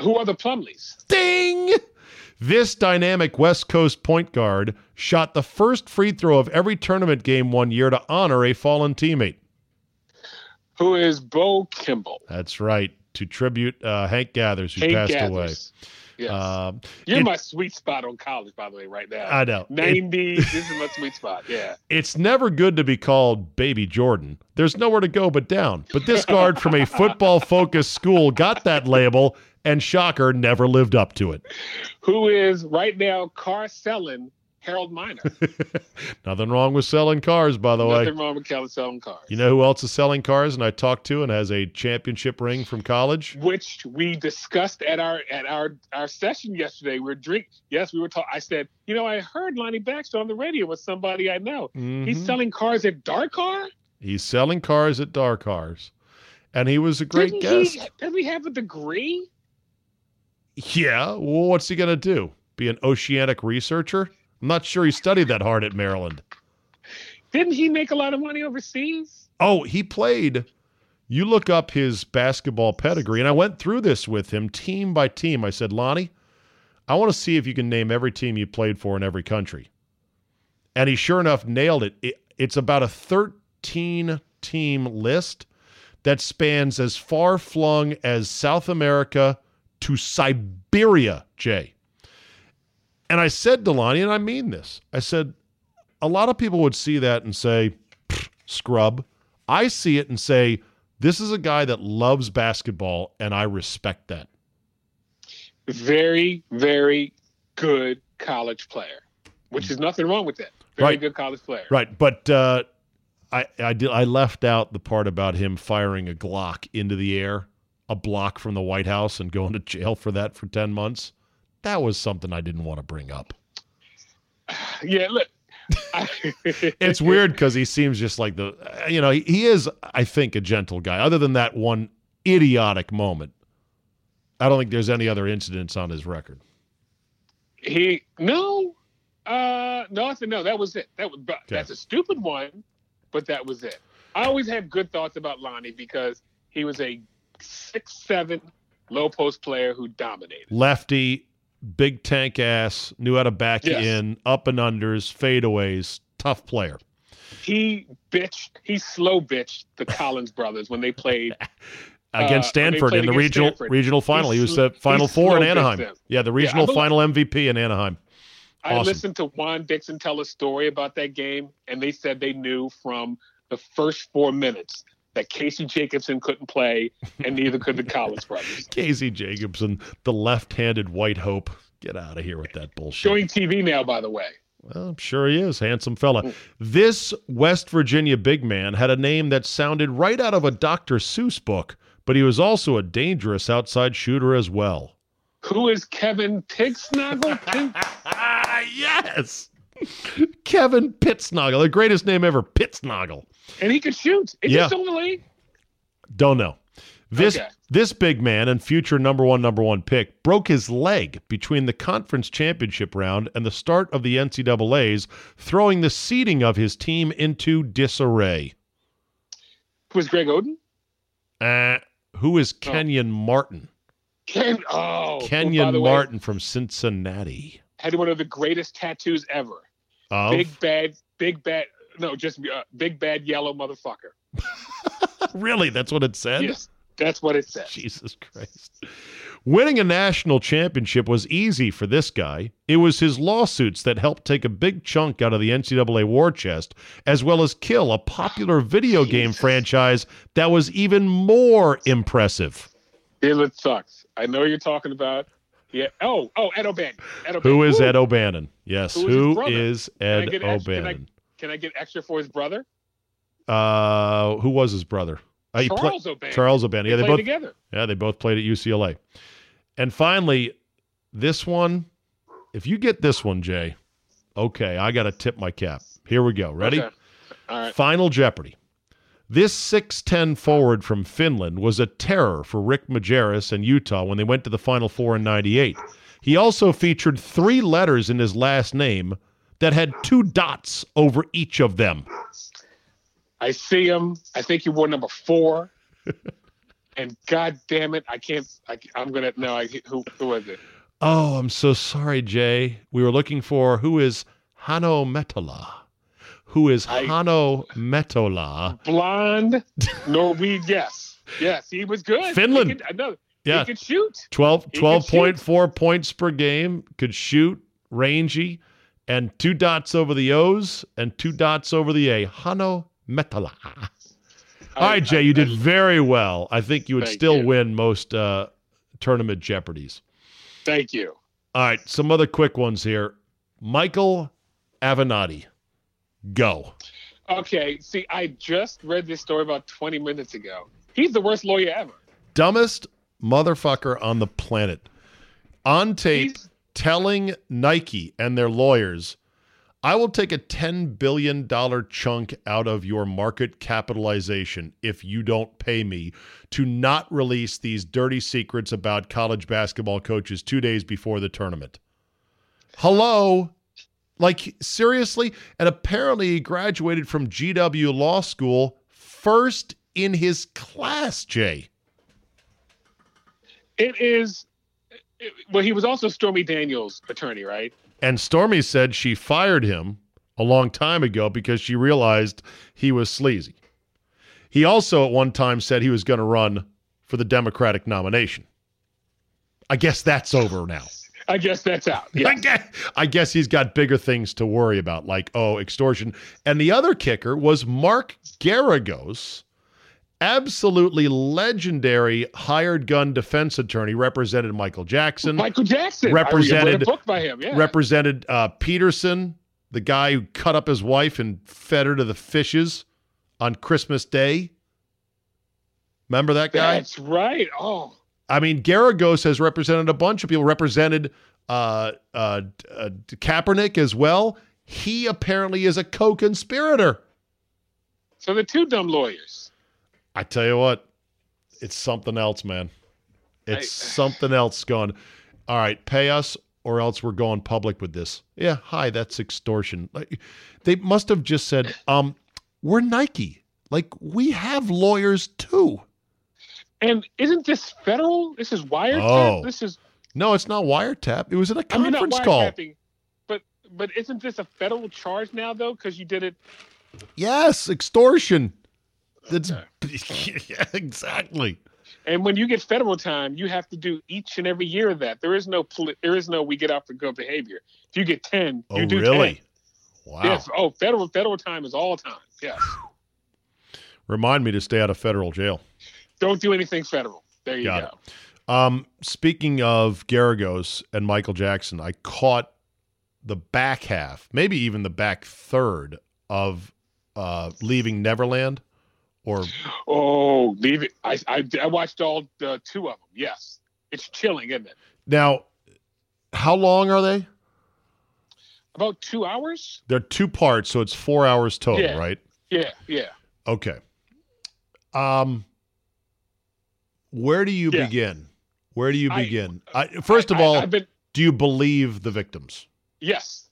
who are the Plumlees? Ding! This dynamic West Coast point guard shot the first free throw of every tournament game one year to honor a fallen teammate. Who is Bo Kimble? That's right. To tribute uh, Hank Gathers, who Hank passed Gathers. away. Yes. Um, You're it- my sweet spot on college, by the way, right now. I know. It- 90s. this is my sweet spot. Yeah. it's never good to be called Baby Jordan. There's nowhere to go but down. But this guard from a football focused school got that label, and shocker, never lived up to it. Who is right now car selling Harold Miner? Nothing wrong with selling cars, by the way. Nothing wrong with selling cars. You know who else is selling cars and I talked to and has a championship ring from college? which we discussed at our at our our session yesterday. We are drink. Yes, we were talking. I said, you know, I heard Lonnie Baxter on the radio with somebody I know. He's Mhm. selling cars at Dark Car. He's selling cars at DARCARS. And he was a great Didn't guest. He, doesn't he have a degree? Yeah. Well, what's he going to do? Be an oceanic researcher? I'm not sure he studied that hard at Maryland. Didn't he make a lot of money overseas? Oh, he played. You look up his basketball pedigree, and I went through this with him team by team. I said, Lonnie, I want to see if you can name every team you played for in every country. And he sure enough nailed it. it it's about a 13 team list that spans as far flung as South America to Siberia, Jay. And I said to Lonnie, and I mean this, I said, a lot of people would see that and say, scrub. I see it and say, this is a guy that loves basketball, and I respect that. Very, very good college player, which is nothing wrong with that. Very Right. good college player. Right. But uh, I, I, did, I left out the part about him firing a Glock into the air, a block from the White House, and going to jail for that for 10 months. That was something I didn't want to bring up. Yeah, look. I- It's weird because he seems just like the, you know, he, he is, I think, a gentle guy. Other than that one idiotic moment, I don't think there's any other incidents on his record. He no, uh, no, I said no. That was it. That was but that's a stupid one, but that was it. I always had good thoughts about Lonnie because he was a six seven low post player who dominated. lefty, big tank ass, knew how to back Yes. in, up and unders, fadeaways, tough player. He bitched. He slow bitched the Collins brothers when they played. Against Uh, Stanford played in the regional Stanford. regional final. He, He was the final four in Anaheim. them. Yeah, the regional believe- final MVP in Anaheim. I listened to Juan Dixon tell a story about that game, and they said they knew from the first four minutes that Casey Jacobsen couldn't play, and neither could the Collins brothers. Casey Jacobsen, the left-handed white hope. Get out of here with that bullshit. Showing TV now, by the way. Well, I'm sure he is. Handsome fella. This West Virginia big man had a name that sounded right out of a Dr. Seuss book, but he was also a dangerous outside shooter as well. Who is Kevin Ah, yes. Kevin Pittsnogle, the greatest name ever, Pittsnogle. And he could shoot. Is Yeah. he still in the league? Don't know. This Okay. this big man and future number one number one pick broke his leg between the conference championship round and the start of the NCAA's, throwing the seeding of his team into disarray. Who is Greg Oden? Uh, who is Kenyon Martin? Ken. Oh, Kenyon by the way, Martin from Cincinnati. had one of the greatest tattoos ever. Of Big bad, big bad. No, just uh, big bad yellow motherfucker. really, that's what it said. Yes, that's what it says. Jesus Christ. Winning a national championship was easy for this guy. It was his lawsuits that helped take a big chunk out of the NCAA war chest, as well as kill a popular video game franchise that was even more impressive. It sucks. I know you're talking about. Yeah. Oh, oh, Ed O'Bannon. Ed O'Bannon. is Woo! Ed O'Bannon? Yes, Who is who Can I Ed get extra- can I- O'Bannon? Can I get extra for his brother? Uh, who was his brother? Uh, he pla- Charles O'Bannon. Charles O'Bannon. Yeah, they played both together. Yeah, they both played at UCLA. And finally, this one, if you get this one, Jay, okay, I got to tip my cap. Here we go. Ready? Okay. All right. Final Jeopardy. This 6'10 forward from Finland was a terror for Rick Majerus and Utah when they went to the Final Four in 98. He also featured three letters in his last name that had two dots over each of them. I see him. I think he wore number four. and God damn it, I can't. I, I'm gonna. No, I, who who was it? Oh, I'm so sorry, Jay. We were looking for who is Hanno Mottola. who is I- Hanno Mottola. Blonde Norwegian. Yes, yes, he was good. Finland. He could, no, Yeah. he could shoot. 12, He could shoot. 12.4 points per game, could shoot, rangy, and two dots over the O's and two dots over the A. Hanno Mottola. All right, Jay, you did very well. I think you would Thank still you. win most uh, tournament Jeopardies. Thank you. All right, some other quick ones here. Michael Avenatti, go. Okay, see, I just read this story about 20 minutes ago. He's the worst lawyer ever. Dumbest motherfucker on the planet. On tape, He's- telling Nike and their lawyers, I will take a $10 billion chunk out of your market capitalization if you don't pay me to not release these dirty secrets about college basketball coaches two days before the tournament. Hello? Like, seriously? And apparently he graduated from GW Law School first in his class, Jay. It is. Well, he was also Stormy Daniels' attorney, right? And Stormy said she fired him a long time ago because she realized he was sleazy. He also at one time said he was going to run for the Democratic nomination. I guess that's over now. I guess that's out. I, Yeah. guess, I guess he's got bigger things to worry about, like, oh, extortion. And the other kicker was Mark Geragos, absolutely legendary hired gun defense attorney, represented Michael Jackson. Michael Jackson. Represented- I read a book by him. Yeah. represented uh, Peterson, the guy who cut up his wife and fed her to the fishes on Christmas Day. Remember that guy? That's right. Oh, I mean, Geragos has represented a bunch of people. Represented uh, uh, uh, Kaepernick as well. He apparently is a co-conspirator. so the two dumb lawyers. I tell you what, it's something else, man. It's I- something else going. All right, pay us or else we're going public with this. Yeah, hi, that's extortion. Like they must have just said, um, we're Nike. Like we have lawyers too. And isn't this federal? This is wiretap. Oh. This is. No, it's not wiretap. It was in a I mean, conference call. but but isn't this a federal charge now though? Because you did it. Yes, extortion. That's Okay. yeah, exactly. And when you get federal time, you have to do each and every year of that. There is no poli- there is no we get out for good behavior. If you get ten, Oh, you do really? 10. Wow. Yes. Oh, federal federal time is all time. Yes. Remind me to stay out of federal jail. Don't do anything federal. There you Got go. Um, speaking of Geragos and Michael Jackson, I caught the back half, maybe even the back third of uh, Leaving Neverland, or Oh, leave it. I, I I watched all the two of them. Yes, it's chilling, isn't it? now. How long are they? About two hours. They're two parts, so it's four hours total, Yeah. right? Yeah, yeah. Okay. Um, where do you Yeah. begin? Where do you begin? I, first of I- I- all, I've been do you believe the victims? yes,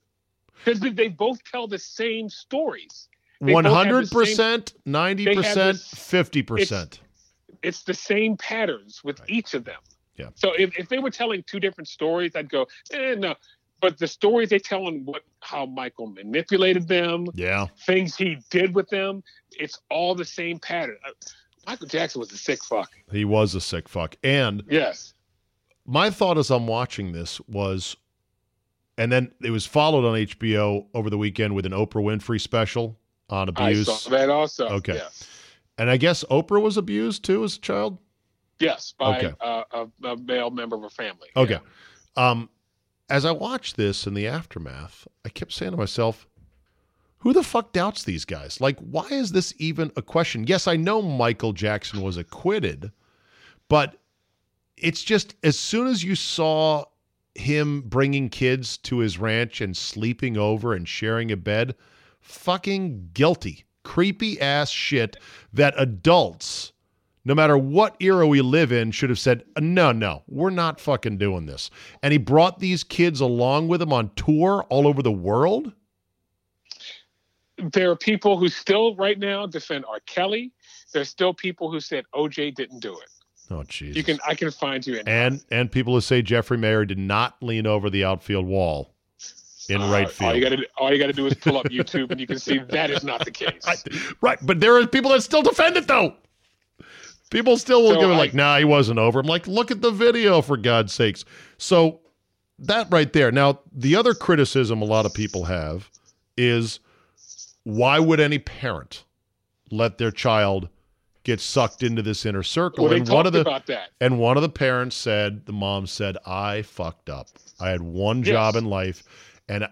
because they both tell the same stories. They both One have the hundred percent, ninety they have percent, this- fifty percent. It's the same patterns with Right. each of them. Yeah. So if, if they were telling two different stories, I'd go, eh, no. But the stories they tell on what how Michael manipulated them, Yeah, things he did with them, it's all the same pattern. Uh, Michael Jackson was a sick fuck. he was a sick fuck. And Yes. my thought as I'm watching this was, and then it was followed on HBO over the weekend with an Oprah Winfrey special on abuse. I saw that also. Okay. Yes. And I guess Oprah was abused too as a child. Yes, by Okay. uh, a, a male member of her family. Okay. Yeah. Um, as I watched this in the aftermath, I kept saying to myself, who the fuck doubts these guys? Like, why is this even a question? Yes, I know Michael Jackson was acquitted, but it's just as soon as you saw him bringing kids to his ranch and sleeping over and sharing a bed, fucking guilty, creepy ass shit that adults no matter what era we live in, should have said, no, no, we're not fucking doing this. And he brought these kids along with him on tour all over the world. There are people who still right now defend R. Kelly. There's still people who said OJ didn't do it. Oh, Jesus. You can I can find you in and and people who say Jeffrey Maier did not lean over the outfield wall. In Uh, right All field. you got to all you got to do is pull up YouTube, and you can see that is not the case. I- right, but there are people that still defend it though. People still will So give it like, "Nah, he wasn't over." I'm like, "Look at the video for God's sakes." So that right there. Now, the other criticism a lot of people have is why would any parent let their child get sucked into this inner circle? well, and one of the about that. and one of the parents said, the mom said, I fucked up. I had one Yes. job in life and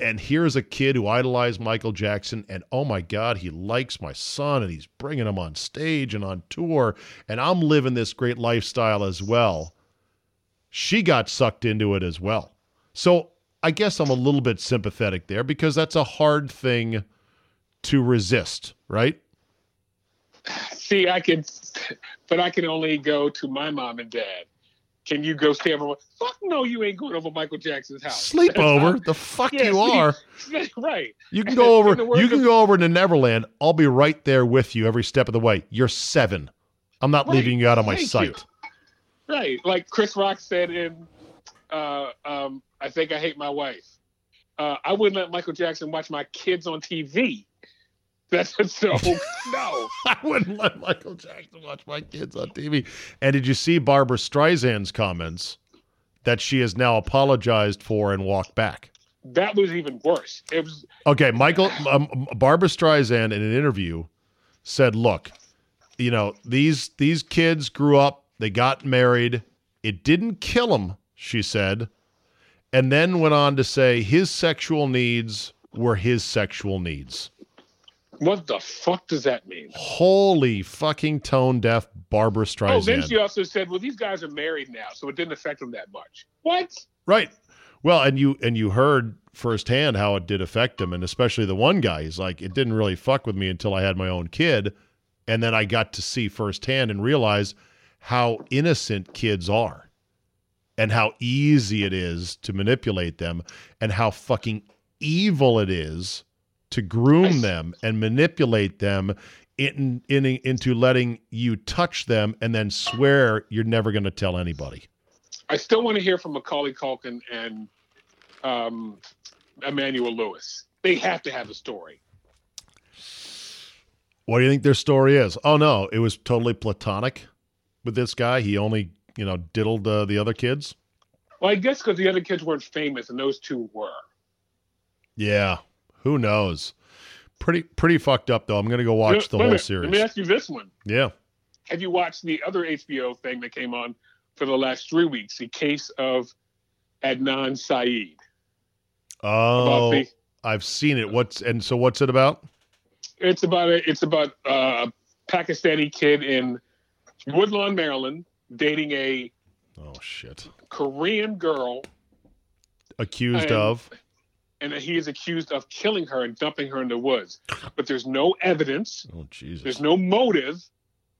and here's a kid who idolized Michael Jackson and oh my god, he likes my son and he's bringing him on stage and on tour and I'm living this great lifestyle as well. She got sucked into it as well. So, I guess I'm a little bit sympathetic there because that's a hard thing to resist, right? See, I can, but I can only go to my mom and dad. Can you go stay over? Fuck no, you ain't going over Michael Jackson's house. Sleep That's over. The fuck Yeah, you are. right. You can go over. In the words You can of- go over to Neverland. I'll be right there with you every step of the way. You're seven. I'm not Right. leaving you out of my Thank sight. you. Right. Like Chris Rock said in uh, um, I Think I Hate My Wife. Uh, I wouldn't let Michael Jackson watch my kids on TV. That's so no. I wouldn't let Michael Jackson watch my kids on TV. And did you see Barbra Streisand's comments that she has now apologized for and walked back? That was even worse. It was Okay, Michael um, Barbra Streisand in an interview said, "Look, you know these these kids grew up, they got married. It didn't kill them," she said, and then went on to say his sexual needs were his sexual needs. What the fuck does that mean? Holy fucking tone deaf Barbra Streisand. Oh, then she also said, "Well, these guys are married now, so it didn't affect them that much." What? Right. Well, and you and you heard firsthand how it did affect him, and especially the one guy. He's like, it didn't really fuck with me until I had my own kid, and then I got to see firsthand and realize how innocent kids are, and how easy it is to manipulate them, and how fucking evil it is to groom them and manipulate them in, in into letting you touch them and then swear you're never going to tell anybody. I still want to hear from Macaulay Culkin and um, Emmanuel Lewis. They have to have a story. What do you think their story is? Oh no, it was totally platonic with this guy. He only, you know, diddled uh, the other kids. Well, I guess because the other kids weren't famous and those two were. Yeah, who knows? Pretty pretty fucked up though. I'm gonna go watch the whole minute, series. Let me ask you this one: Yeah. Have you watched the other HBO thing that came on for the last three weeks? The case of Adnan Syed. Oh, the, I've seen it. What's and so what's it about? it's about a, it's about a Pakistani kid in Woodlawn, Maryland, dating a Oh shit. Korean girl, Accused And- of. And that he is accused of killing her and dumping her in the woods. But there's no evidence. Oh Jesus. There's no motive.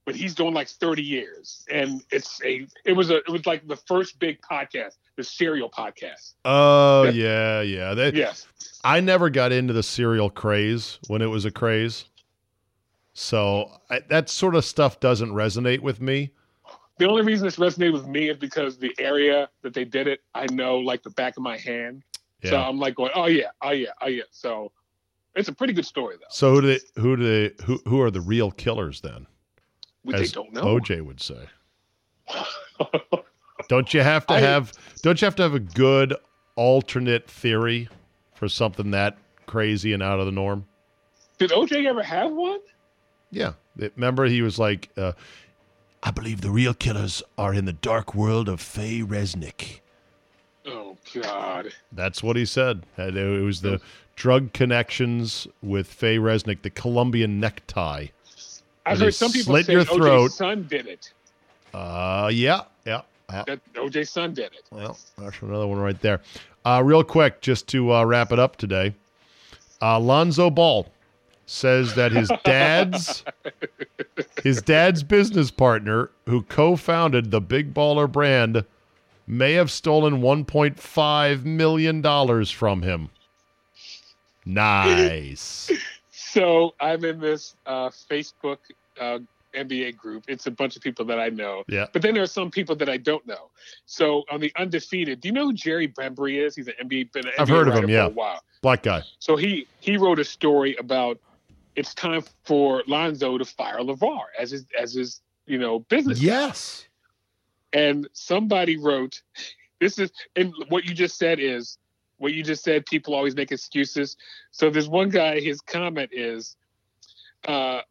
But he's doing like 30 years, and it's a it was a it was like the first big podcast, the serial podcast. Oh yeah, yeah. That, Yes. I never got into the serial craze when it was a craze. So I, that sort of stuff doesn't resonate with me. The only reason this resonated with me is because the area that they did it, I know like the back of my hand. Yeah. So I'm like going, oh yeah, oh yeah, oh yeah. So it's a pretty good story though. So who do they, who do they, who who are the real killers then? Which they don't know. OJ would say. Don't you have to I- have don't you have to have a good alternate theory for something that crazy and out of the norm? Did OJ ever have one? Yeah. Remember he was like uh, I believe the real killers are in the dark world of Faye Resnick. God. That's what he said. It was the drug connections with Faye Resnick, the Colombian necktie. I've heard some people slit say your OJ's throat. son did it. Uh, yeah, yeah. yeah. That OJ's son did it. Well, that's another one right there. Uh, real quick, just to uh, wrap it up today, uh, Lonzo Ball says that his dad's his dad's business partner, who co-founded the Big Baller brand, may have stolen 1.5 million dollars from him. Nice. So I'm in this uh, Facebook uh, NBA group. It's a bunch of people that I know. Yeah. But then there are some people that I don't know. So on the undefeated, do you know who Jerry Bembry is? He's an NBA. Been an I've NBA heard of him, for yeah. A while. Black guy. So he he wrote a story about it's time for Lonzo to fire LeVar as his as his you know business. Yes. And somebody wrote, this is and what you just said is what you just said. People always make excuses. So there's one guy. His comment is, uh,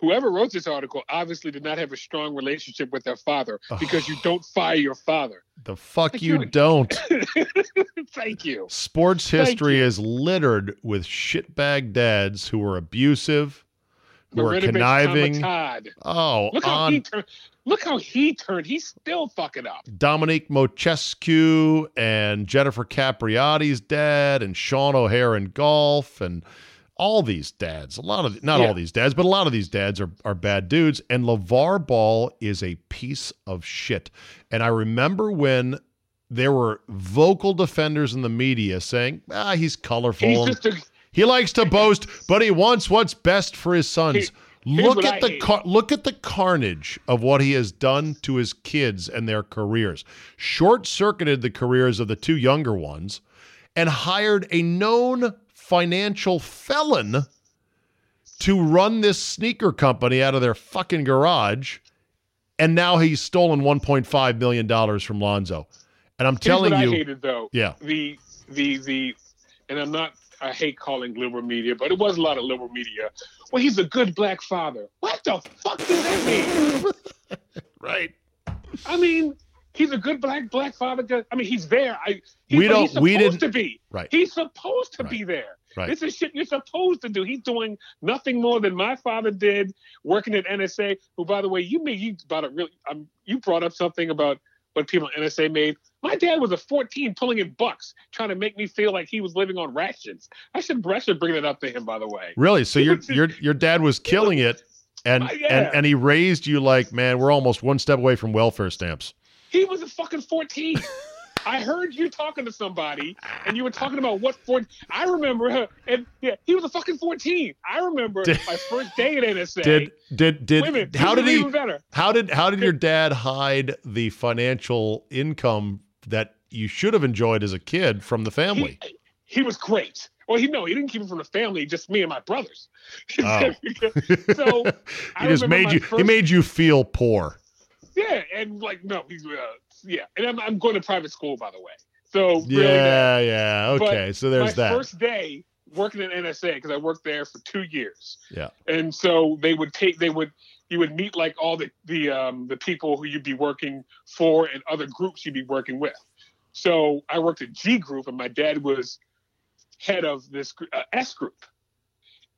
whoever wrote this article obviously did not have a strong relationship with their father because you don't fire your father. The fuck Thank you don't. Thank you. Sports Thank history you. is littered with shitbag dads who are abusive, who are Marinovich conniving. Oh, Look how he on turned. Look how he turned. He's still fucking up. Dominique Mochescu and Jennifer Capriati's dad and Sean O'Hair in golf and all these dads. A lot of not Yeah. all these dads, but a lot of these dads are are bad dudes. And LeVar Ball is a piece of shit. And I remember when there were vocal defenders in the media saying, ah, he's colorful. He's just a. he likes to boast, but he wants what's best for his sons. Here- look at I the car- look at the carnage of what he has done to his kids and their careers. Short-circuited the careers of the two younger ones and hired a known financial felon to run this sneaker company out of their fucking garage. And now he's stolen 1.5 million dollars from Lonzo. And I'm Here's telling you, hated though. yeah. The the the, and I'm not. I hate calling liberal media, but it was a lot of liberal media. Well, he's a good black father. What the fuck does that mean? Right. I mean, he's a good black black father. I mean, he's there. I he's, We don't- He's supposed we didn't- to be. Right. He's supposed to Right. be there. Right. This is shit you're supposed to do. He's doing nothing more than my father did, working at NSA. Who, by the way, you made you about it really. Um, you brought up something about what people NSA made. My dad was a 14 pulling in bucks, trying to make me feel like he was living on rations. I should I should bring that up to him. By the way, Really? So your your your dad was killing it, and Uh, yeah. and and he raised you like, man, we're almost one step away from welfare stamps. he was a fucking 14. I heard you talking to somebody, and you were talking about what 14. I remember, and yeah, he was a fucking 14. I remember Did- my first day at NSA. Did did did minute, how did he Even better. how did how did your dad hide the financial income that you should have enjoyed as a kid from the family? He, he was great. Well, he no, he didn't keep it from the family, just me and my brothers. Oh. so he just made you he made you feel poor. yeah, and like no, he's uh, yeah, and I'm I'm going to private school by the way. So really Yeah, yeah. But Okay, so there's my that. first day working at NSA because I worked there for two years. Yeah. And so they would take they would you would meet like all the the um the people who you'd be working for and other groups you'd be working with. So I worked at G Group and my dad was head of this uh, S group.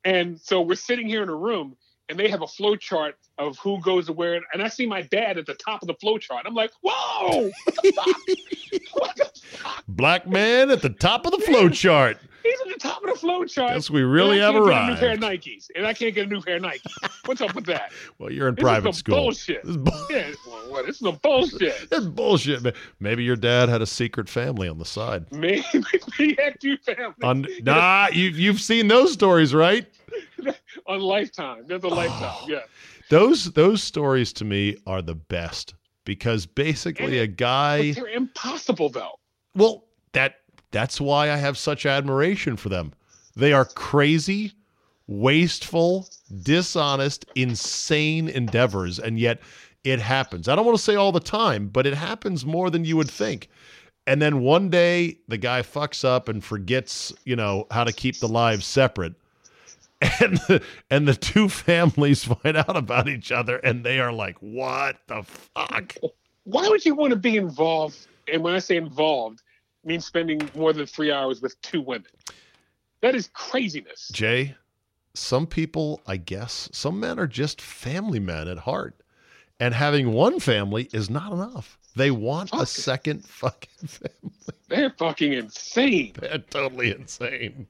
And so we're sitting here in a room and they have a flow chart of who goes to where and I see my dad at the top of the flow chart. I'm like, "Whoa! What the fuck? what the fuck? Black man at the top of the flow chart. He's at the top of the flow chart." Guess we really have can't Get a new pair of. Nikes, and I can't get a new pair of Nikes. What's up with that? Well, you're in This private is school. bullshit. This is bull- Yeah, well, what? This is some bullshit. That's bullshit. man. Maybe your dad had a secret family on the side. Maybe he had two families On, nah, you, you've seen those stories, right? On Lifetime. There's a oh. Lifetime. Yeah. Those those stories to me are the best because basically a But guy. they're impossible though. Well, that that's why I have such admiration for them. They are crazy, wasteful, dishonest, insane endeavors, and yet it happens. I don't want to say all the time, but it happens more than you would think. And then one day the guy fucks up and forgets, you know, how to keep the lives separate. And the, and the two families find out about each other and they are like, "What the fuck?" Why would you want to be involved? And when I say involved, I mean spending more than three hours with two women. That is craziness. Jay, some people, I guess, some men are just family men at heart. And having one family is not enough. They want a second fucking family. They're fucking insane. They're totally insane.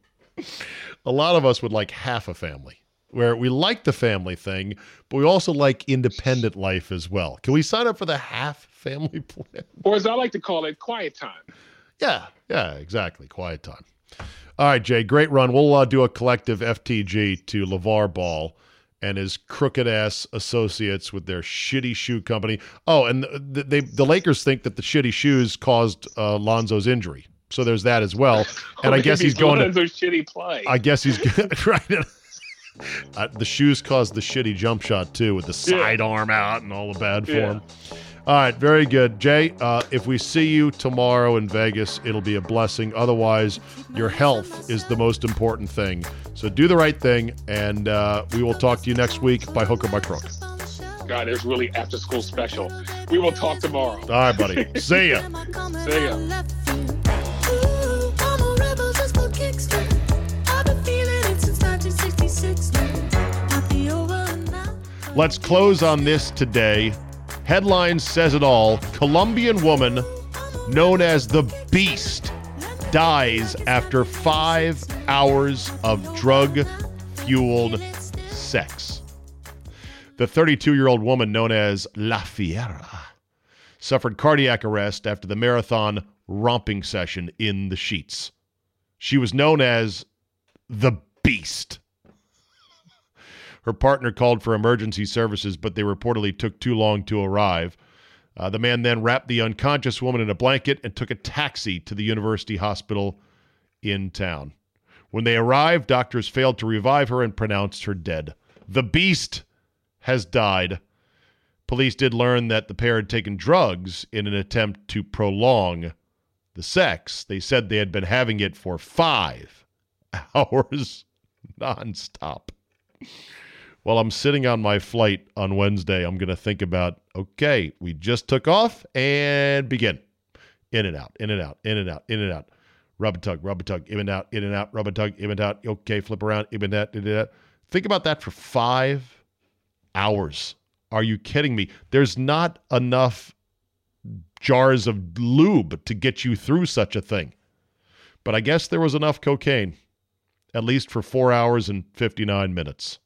A lot of us would like half a family where we like the family thing, but we also like independent life as well. Can we sign up for the half family plan? Or as I like to call it, quiet time. Yeah, yeah, exactly. Quiet time. All right, Jay, great run. We'll uh, do a collective FTG to LeVar Ball and his crooked ass associates with their shitty shoe company. Oh, and the, they the Lakers think that the shitty shoes caused uh, Lonzo's injury. So there's that as well. And I guess he's going to shitty play. I guess he's going to right. Uh, the shoes caused the shitty jump shot too, with the side yeah. arm out and all the bad form. Yeah. All right, very good, Jay. Uh, if we see you tomorrow in Vegas, it'll be a blessing. Otherwise, your health is the most important thing. So do the right thing, and uh, we will talk to you next week by hook or by crook. God, it's really after school special. We will talk tomorrow. All right, buddy. See ya. See ya. Let's close on this today. Headline says it all. Colombian woman known as the Beast dies after five hours of drug fueled sex. The 32 year old woman known as La Fiera suffered cardiac arrest after the marathon romping session in the sheets. She was known as the Beast. Her partner called for emergency services, but they reportedly took too long to arrive. Uh, the man then wrapped the unconscious woman in a blanket and took a taxi to the university hospital in town. When they arrived, doctors failed to revive her and pronounced her dead. The beast has died. Police did learn that the pair had taken drugs in an attempt to prolong the sex. They said they had been having it for five hours nonstop while I'm sitting on my flight on Wednesday, I'm going to think about okay, we just took off and begin. In and out, in and out, in and out, in and out. Rub and tug, rub and tug, in and out, in and out, rub and tug, in and out. Okay, flip around, in and out, in and out. Think about that for five hours. Are you kidding me? There's not enough jars of lube to get you through such a thing. But I guess there was enough cocaine, at least for four hours and 59 minutes.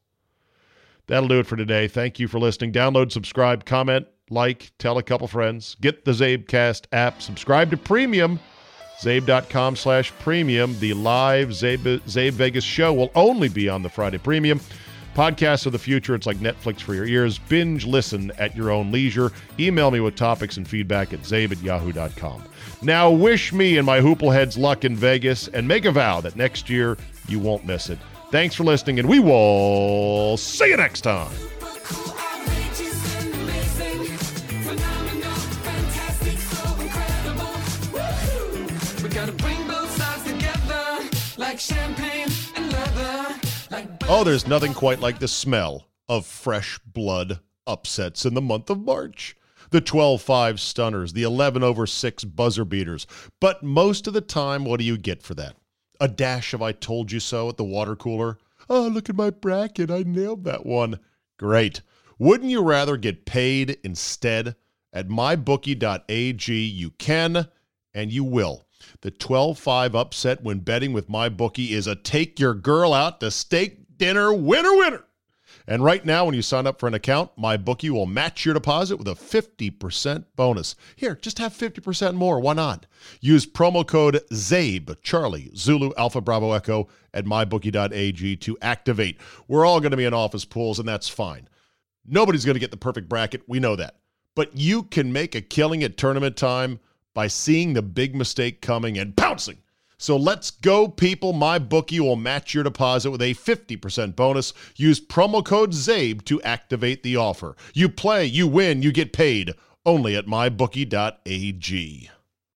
That'll do it for today. Thank you for listening. Download, subscribe, comment, like, tell a couple friends. Get the Czabecast app. Subscribe to Premium. Czabe.com slash premium. The live Czabe, Czabe Vegas show will only be on the Friday Premium. Podcasts of the future, it's like Netflix for your ears. Binge listen at your own leisure. Email me with topics and feedback at czabe at yahoo.com. Now, wish me and my Hoopleheads luck in Vegas and make a vow that next year you won't miss it. Thanks for listening, and we will see you next time. Oh, there's nothing quite like the smell of fresh blood upsets in the month of March. The 12 5 stunners, the 11 over 6 buzzer beaters. But most of the time, what do you get for that? A dash of I told you so at the water cooler. Oh, look at my bracket. I nailed that one. Great. Wouldn't you rather get paid instead? At mybookie.ag, you can and you will. The 12 5 upset when betting with MyBookie is a take your girl out to steak dinner winner winner. And right now, when you sign up for an account, my bookie will match your deposit with a 50% bonus. Here, just have 50% more. Why not? Use promo code CZABE, Charlie, Zulu, Alpha, Bravo, Echo at mybookie.ag to activate. We're all going to be in office pools, and that's fine. Nobody's going to get the perfect bracket. We know that. But you can make a killing at tournament time by seeing the big mistake coming and pouncing so let's go, people. My bookie will match your deposit with a 50% bonus. Use promo code CZABE to activate the offer. You play, you win, you get paid only at mybookie.ag.